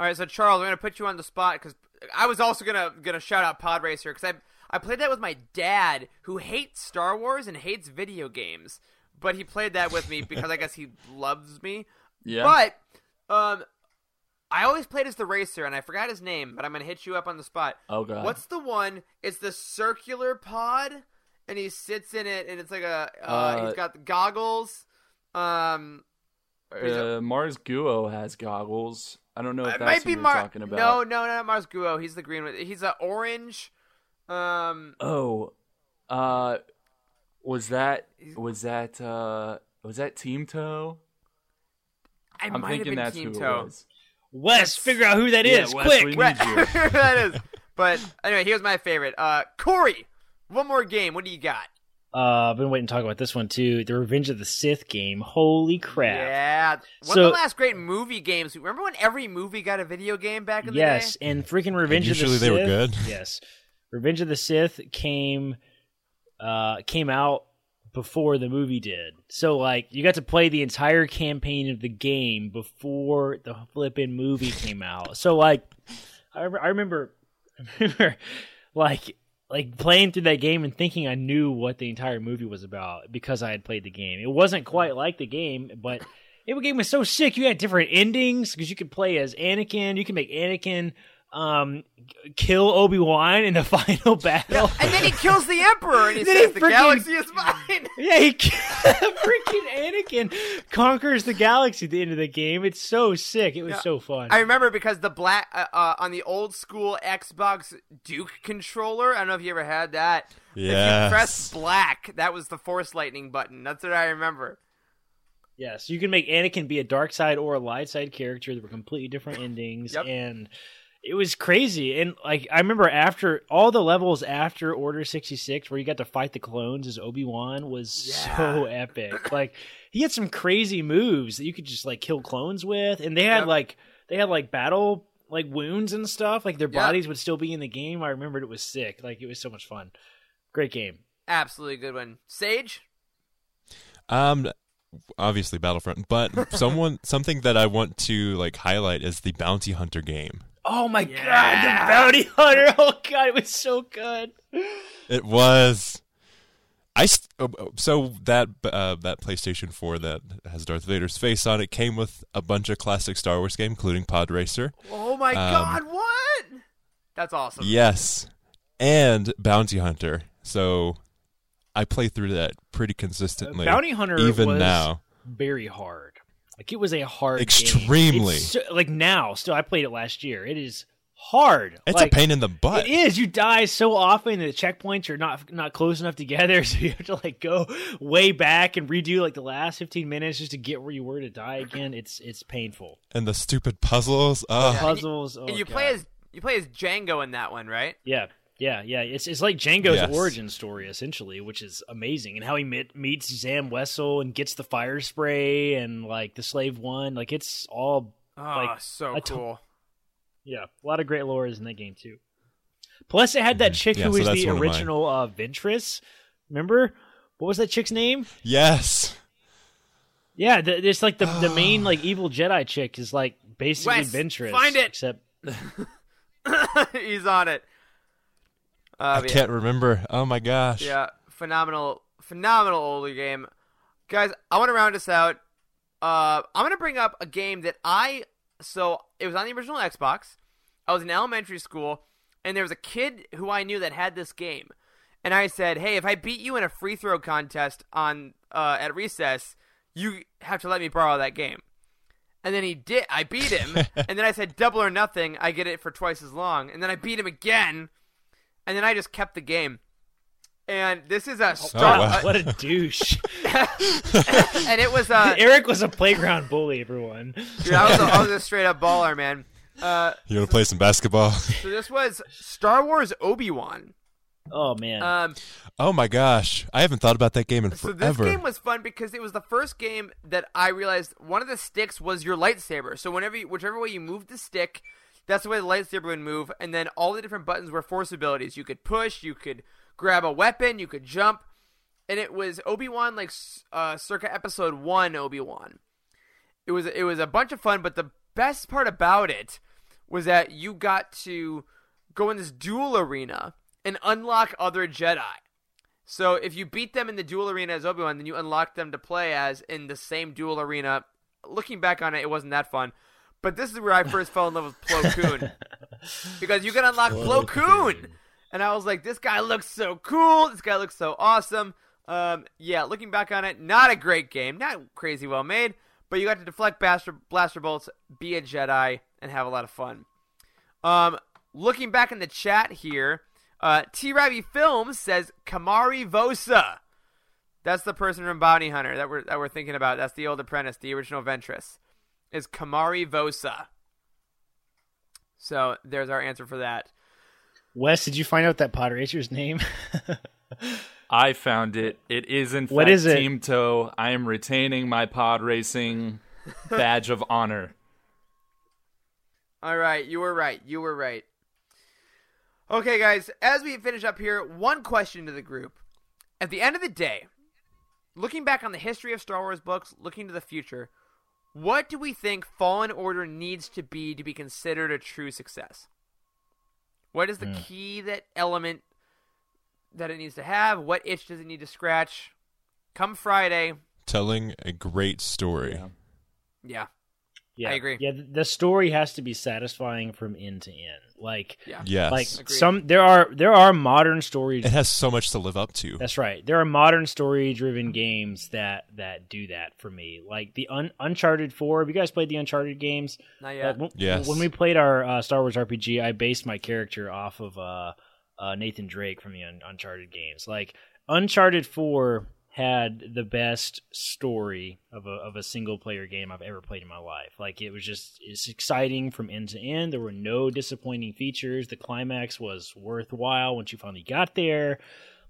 All right, so Charles, I'm gonna put you on the spot because I was also gonna gonna shout out Pod Racer because I I played that with my dad who hates Star Wars and hates video games, but he played that with me because I guess he loves me. Yeah. But um, I always played as the racer, and I forgot his name, but I'm gonna hit you up on the spot. Oh, God. What's the one? It's the circular pod, and he sits in it, and it's like a uh, Uh, he's got the goggles. Um, Uh, Mars Guo has goggles. I don't know if that's might who be you're Mar. talking about. No, no, no, Mars Guo. He's the green one. He's an orange. Um, Oh, uh, was that was that uh was that Teemto? I I'm might thinking have that's been who Team it Toe. was. Wes, figure out who that Yeah, is, Wes, quick. we need you. (laughs) that is. But anyway, here's my favorite. Uh, Corey, one more game. What do you got? Uh, I've been waiting to talk about this one too. The Revenge of the Sith game. Holy crap! Yeah, one So- of the last great movie games. Remember when every movie got a video game back in the day? Yes, and freaking Revenge of the Sith. usually Sith. they were good. Yes, Revenge of the Sith came uh came out before the movie did. So like you got to play the entire campaign of the game before the flipping movie came out. So like I, I remember (laughs) I remember like like playing through that game and thinking I knew what the entire movie was about because I had played the game. It wasn't quite like the game, but it game was so sick. You had different endings because you could play as Anakin. You can make Anakin um kill Obi Wan in the (laughs) final battle. And then he kills the Emperor, and he (laughs) Then says, he "The freaking- galaxy is mine." (laughs) Yeah, he freaking Anakin conquers the galaxy at the end of the game. It's so sick. It was Yeah. so fun. I remember because the black uh, uh, on the old school Xbox Duke controller. I don't know if you ever had that. If you press black, that was the Force Lightning button. That's what I remember. Yes, you can make Anakin be a dark side or a light side character. There were completely different (clears throat) endings, Yep. and it was crazy. And like I remember after all the levels after Order sixty six, where you got to fight the clones as Obi Wan, was so (laughs) epic. Like he had some crazy moves that you could just like kill clones with, and they had Yep. like they had like battle like wounds and stuff. Like their Yep. bodies would still be in the game. I remembered it was sick. Like it was so much fun. Great game. Absolutely good one. Sage. Um, obviously Battlefront, but (laughs) someone something that I want to like highlight is the Bounty Hunter game. Oh my god, the bounty hunter! (laughs) Oh god, it was so good. It was. I st- oh, oh, so that uh, that PlayStation 4 that has Darth Vader's face on it came with a bunch of classic Star Wars games, including Pod Racer. Oh my Um, God! What? That's awesome. Yes, and Bounty Hunter. So I play through that pretty consistently. Bounty Hunter even was now. very hard. Like it was a hard, game. Extremely. It's so- like now, still, I played it last year. It is hard. It's Like, a pain in the butt. It is. You die so often that the checkpoints are not not close enough together, (laughs) so you have to like go way back and redo like the last fifteen minutes just to get where you were to die again. It's it's painful. And the stupid puzzles. Oh, Puzzles. And oh, you God. play as you play as Jango in that one, right? Yeah, yeah, yeah. It's it's like Jango's Yes. origin story essentially, which is amazing, and how he met, meets Zam Wesell and gets the fire spray and like the slave one. Like it's all Oh, like so a to- cool. yeah, a lot of great lore is in that game too. Plus, it had that chick Yeah, who so was that's the one of original uh, Ventress. Remember? What was that chick's name? Yes. Yeah, the, it's like the (sighs) the main like evil Jedi chick is like basically Wes, Ventress. find it! Except (laughs) He's on it. Uh, I yeah. can't remember. Oh my gosh. Yeah, phenomenal, phenomenal older game, guys. I want to round us out. Uh, I'm gonna bring up a game that I so it was on the original Xbox. I was in elementary school, and there was a kid who I knew that had this game, and I said, "Hey, if I beat you in a free throw contest on uh, at recess, you have to let me borrow that game." And then he did. I beat him, (laughs) and then I said, "Double or nothing. I get it for twice as long." And then I beat him again, and then I just kept the game. And this is a star. wow. what a douche. (laughs) (laughs) and it was uh, Eric was a playground bully. Everyone. dude, I was a, I was a (laughs) straight up baller, man. Uh, You want to play some basketball? so this was Star Wars Obi Wan. Oh man. Um, oh my gosh. I haven't thought about that game in so this game was fun because it was the first game that I realized one of the sticks was your lightsaber. So whenever, you, whichever way you moved the stick, that's the way the lightsaber would move. And then all the different buttons were force abilities. You could push, you could grab a weapon, you could jump, and it was Obi Wan like uh, circa episode one Obi Wan. It was it was a bunch of fun, but the best part about it was that you got to go in this duel arena and unlock other Jedi. So if you beat them in the duel arena as Obi Wan, then you unlock them to play as in the same duel arena. Looking back on it, it wasn't that fun. But this is where I first fell in love with Plo Koon. (laughs) because you can unlock Plo Koon. And I was like, this guy looks so cool. This guy looks so awesome. Um, yeah, looking back on it, not a great game. Not crazy well made. But you got to deflect blaster, blaster bolts, be a Jedi, and have a lot of fun. Um, looking back in the chat here, uh, T. Ravi Films says Komari Vosa. That's the person from Bounty Hunter that we're that we're thinking about. That's the old apprentice, the original Ventress, is Komari Vosa. So there's our answer for that. Wes, did you find out that pod racer's name? (laughs) I found it. It is in What fact is it? Teemto. I am retaining my pod racing (laughs) badge of honor. All right, you were right. You were right. Okay, guys, as we finish up here, one question to the group. At the end of the day, looking back on the history of Star Wars books, looking to the future, what do we think Fallen Order needs to be to be considered a true success? What is the hmm. key that element that it needs to have? What itch does it need to scratch? Come Friday, Telling a great story. yeah, yeah, I agree. Yeah, the story has to be satisfying from end to end. Like, yeah, Yes. like Agreed. some there are there are modern stories. it has so much to live up to. That's right. There are modern story driven games that that do that for me. Like the Un- Uncharted Four. Have you guys played the Uncharted games? not yet. when, Yes. When we played our uh, Star Wars RPG, I based my character off of uh, uh, Nathan Drake from the Un- Uncharted games. Like Uncharted Four had the best story of a of a single player game I've ever played in my life. Like it was just it's exciting from end to end. There were no disappointing features. The climax was worthwhile once you finally got there.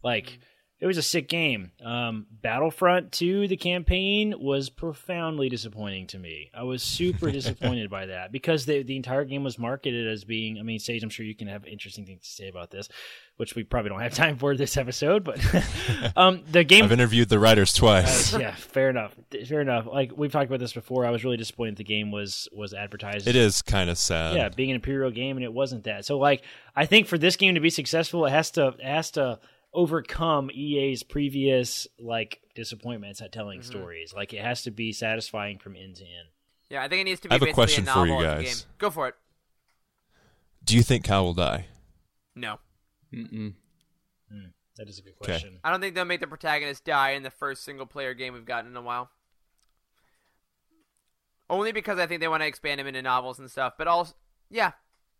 Like mm-hmm. It was a sick game. Um, Battlefront 2, the campaign, was profoundly disappointing to me. I was super (laughs) disappointed by that because the the entire game was marketed as being. I mean, Sage, I'm sure you can have interesting things to say about this, which we probably don't have (laughs) time for this episode. But (laughs) um, the game I've interviewed the writers twice. yeah, fair enough. Fair enough. Like we've talked about this before. I was really disappointed the game was was advertised. it is kind of sad. yeah, being an imperial game, and it wasn't that. So like, I think for this game to be successful, it has to it has to overcome EA's previous like disappointments at telling Mm-hmm. stories. Like it has to be satisfying from end to end. Yeah, I think it needs to be I have a basically question for novel you guys. game. Go for it. Do you think Cal will die? No. Mm-mm. That is a good Okay. question. I don't think they'll make the protagonist die in the first single player game we've gotten in a while. Only because I think they want to expand him into novels and stuff. But also, yeah,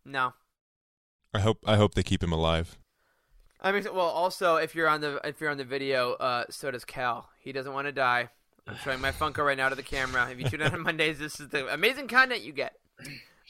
no. I hope I hope they keep him alive. I mean, well, also if you're on the if you're on the video, uh, so does Cal. He doesn't want to die. I'm showing my Funko right now to the camera. If you tune in on (laughs) Mondays, this is the amazing content you get.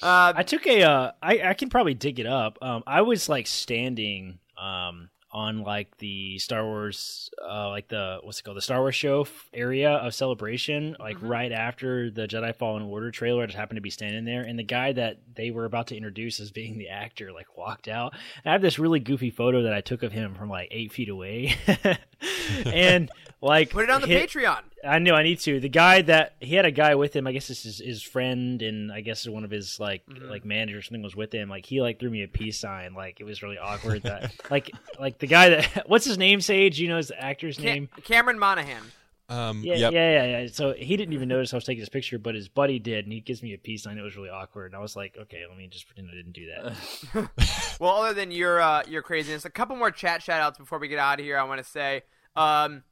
Uh, I took a. Uh, I I can probably dig it up. Um, I was like standing um on like the Star Wars, uh, like the what's it called, the Star Wars show f- area of celebration, like Mm-hmm. right after the Jedi Fallen Order trailer. I just happened to be standing there, and the guy that they were about to introduce as being the actor like walked out. I have this really goofy photo that I took of him from like eight feet away. (laughs) (laughs) and like Put it on the hit- Patreon. I know I need to. The guy that he had a guy with him, I guess this is his friend, and I guess one of his like Mm-hmm. like managers or something was with him. Like he like threw me a peace sign. Like it was really awkward. That like like the guy that (laughs) what's his name? Sage, you know his actor's Cam- name. Cameron Monaghan. Um, Yeah, yep. yeah, yeah, yeah. So he didn't even notice I was taking his picture, but his buddy did, and he gives me a peace sign. It was really awkward, and I was like, okay, let me just pretend I didn't do that. (laughs) Well, other than your uh, your craziness, a couple more chat shout outs before we get out of here. I want to say, um,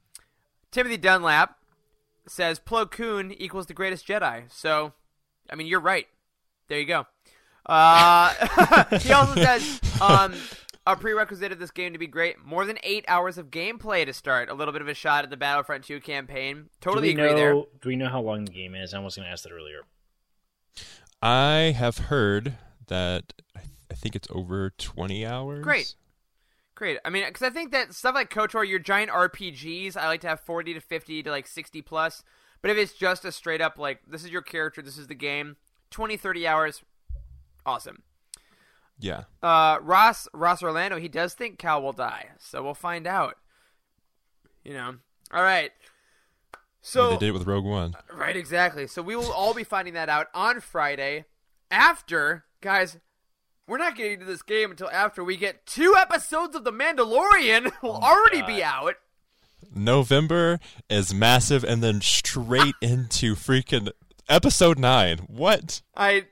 Timothy Dunlap says Plo Koon equals the greatest Jedi. So, I mean, you're right. There you go. Uh, (laughs) he also says um, a prerequisite of this game to be great: more than eight hours of gameplay to start. A little bit of a shot at the Battlefront 2 campaign. Totally do we agree know, there. Do we know how long the game is? I was going to ask that earlier. I have heard that I, I think it's over 20 hours. Great. Great. I mean, because I think that stuff like KOTOR, your giant RPGs, I like to have 40 to 50 to like 60 plus. But if it's just a straight up, like, this is your character, this is the game, 20, 30 hours, awesome. Yeah. Uh, Ross, Ross Orlando, he does think Cal will die. So we'll find out. You know? All right. So. they did it with Rogue One. Right, exactly. So we will all be finding that out on Friday. After, guys, we're not getting to this game until after we get two episodes of The Mandalorian (laughs) will already be out. November is massive, and then straight into freaking episode nine. What? I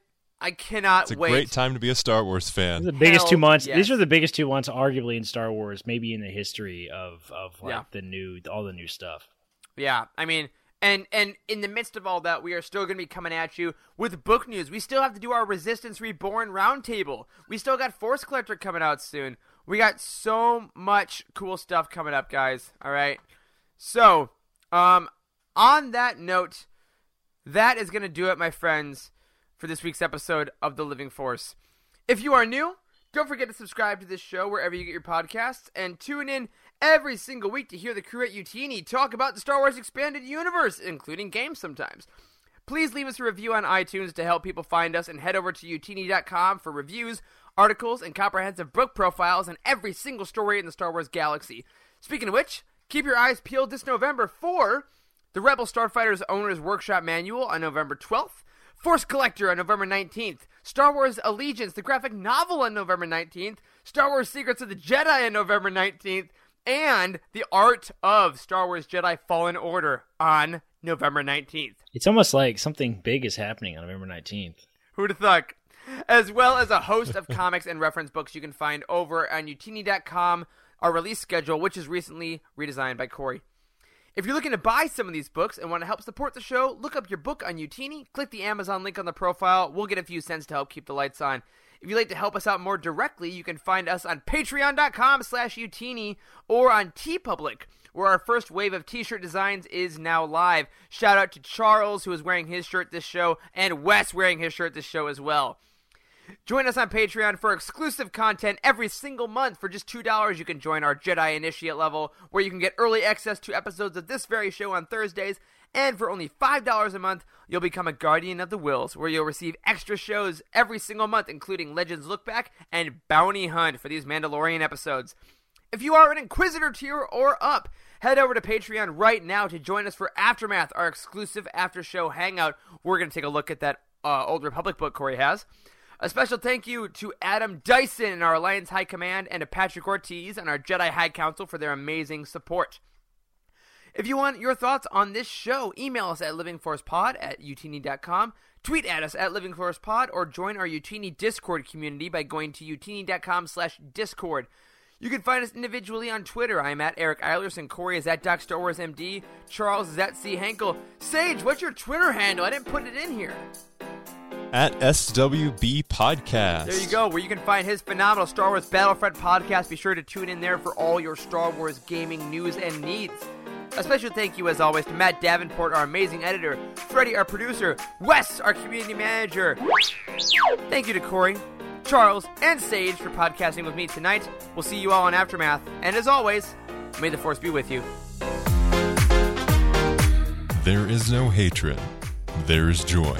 I cannot It's a wait. great time to be a Star Wars fan. The biggest Hell two months. yes. These are the biggest two months, arguably in Star Wars, maybe in the history of of like Yeah. the new all the new stuff. Yeah, I mean, and and in the midst of all that, we are still going to be coming at you with book news. We still have to do our Resistance Reborn roundtable. We still got Force Collector coming out soon. We got so much cool stuff coming up, guys. All right. So, um, on that note, that is going to do it, my friends, for this week's episode of The Living Force. If you are new, don't forget to subscribe to this show wherever you get your podcasts and tune in every single week to hear the crew at Youtini talk about the Star Wars Expanded Universe, including games sometimes. Please leave us a review on iTunes to help people find us and head over to youtini.com for reviews, articles, and comprehensive book profiles on every single story in the Star Wars galaxy. Speaking of which, keep your eyes peeled this November for the Rebel Starfighters Owner's Workshop Manual on November 12th, Force Collector on November 19th, Star Wars Allegiance, the graphic novel on November 19th, Star Wars Secrets of the Jedi on November 19th, and The Art of Star Wars Jedi Fallen Order on November 19th. It's almost like something big is happening on November nineteenth. Who'd have thought? As well as a host of (laughs) comics and reference books you can find over on youtini.com, our release schedule, which is recently redesigned by Corey. If you're looking to buy some of these books and want to help support the show, look up your book on Youtini, click the Amazon link on the profile. We'll get a few cents to help keep the lights on. If you'd like to help us out more directly, you can find us on patreon.com slash Youtini or on TeePublic, where our first wave of t-shirt designs is now live. Shout out to Charles, who is wearing his shirt this show, and Wes wearing his shirt this show as well. Join us on Patreon for exclusive content every single month. For just $2, you can join our Jedi Initiate level, where you can get early access to episodes of this very show on Thursdays. And for only $5 a month, you'll become a Guardian of the Whills, where you'll receive extra shows every single month, including Legends Look Back and Bounty Hunt for these Mandalorian episodes. If you are an Inquisitor tier or up, head over to Patreon right now to join us for Aftermath, our exclusive after show hangout. We're going to take a look at that uh, Old Republic book Corey has. A special thank you to Adam Dyson in our Alliance High Command and to Patrick Ortiz and our Jedi High Council for their amazing support. If you want your thoughts on this show, email us at livingforcepod at youtini.com, tweet at us at livingforcepod, or join our Youtini Discord community by going to youtini.com slash discord. You can find us individually on Twitter. I'm at Eric Eilerson. Corey is at Doc Star Wars MD. Charles is at C. Henkel. Sage, what's your Twitter handle? I didn't put it in here. At SWB Podcast. There you go, where you can find his phenomenal Star Wars Battlefront podcast. Be sure to tune in there for all your Star Wars gaming news and needs. A special thank you, as always, to Matt Davenport, our amazing editor, Freddie, our producer, Wes, our community manager. Thank you to Corey, Charles, and Sage for podcasting with me tonight. We'll see you all on Aftermath. And as always, may the Force be with you. There is no hatred. There is joy.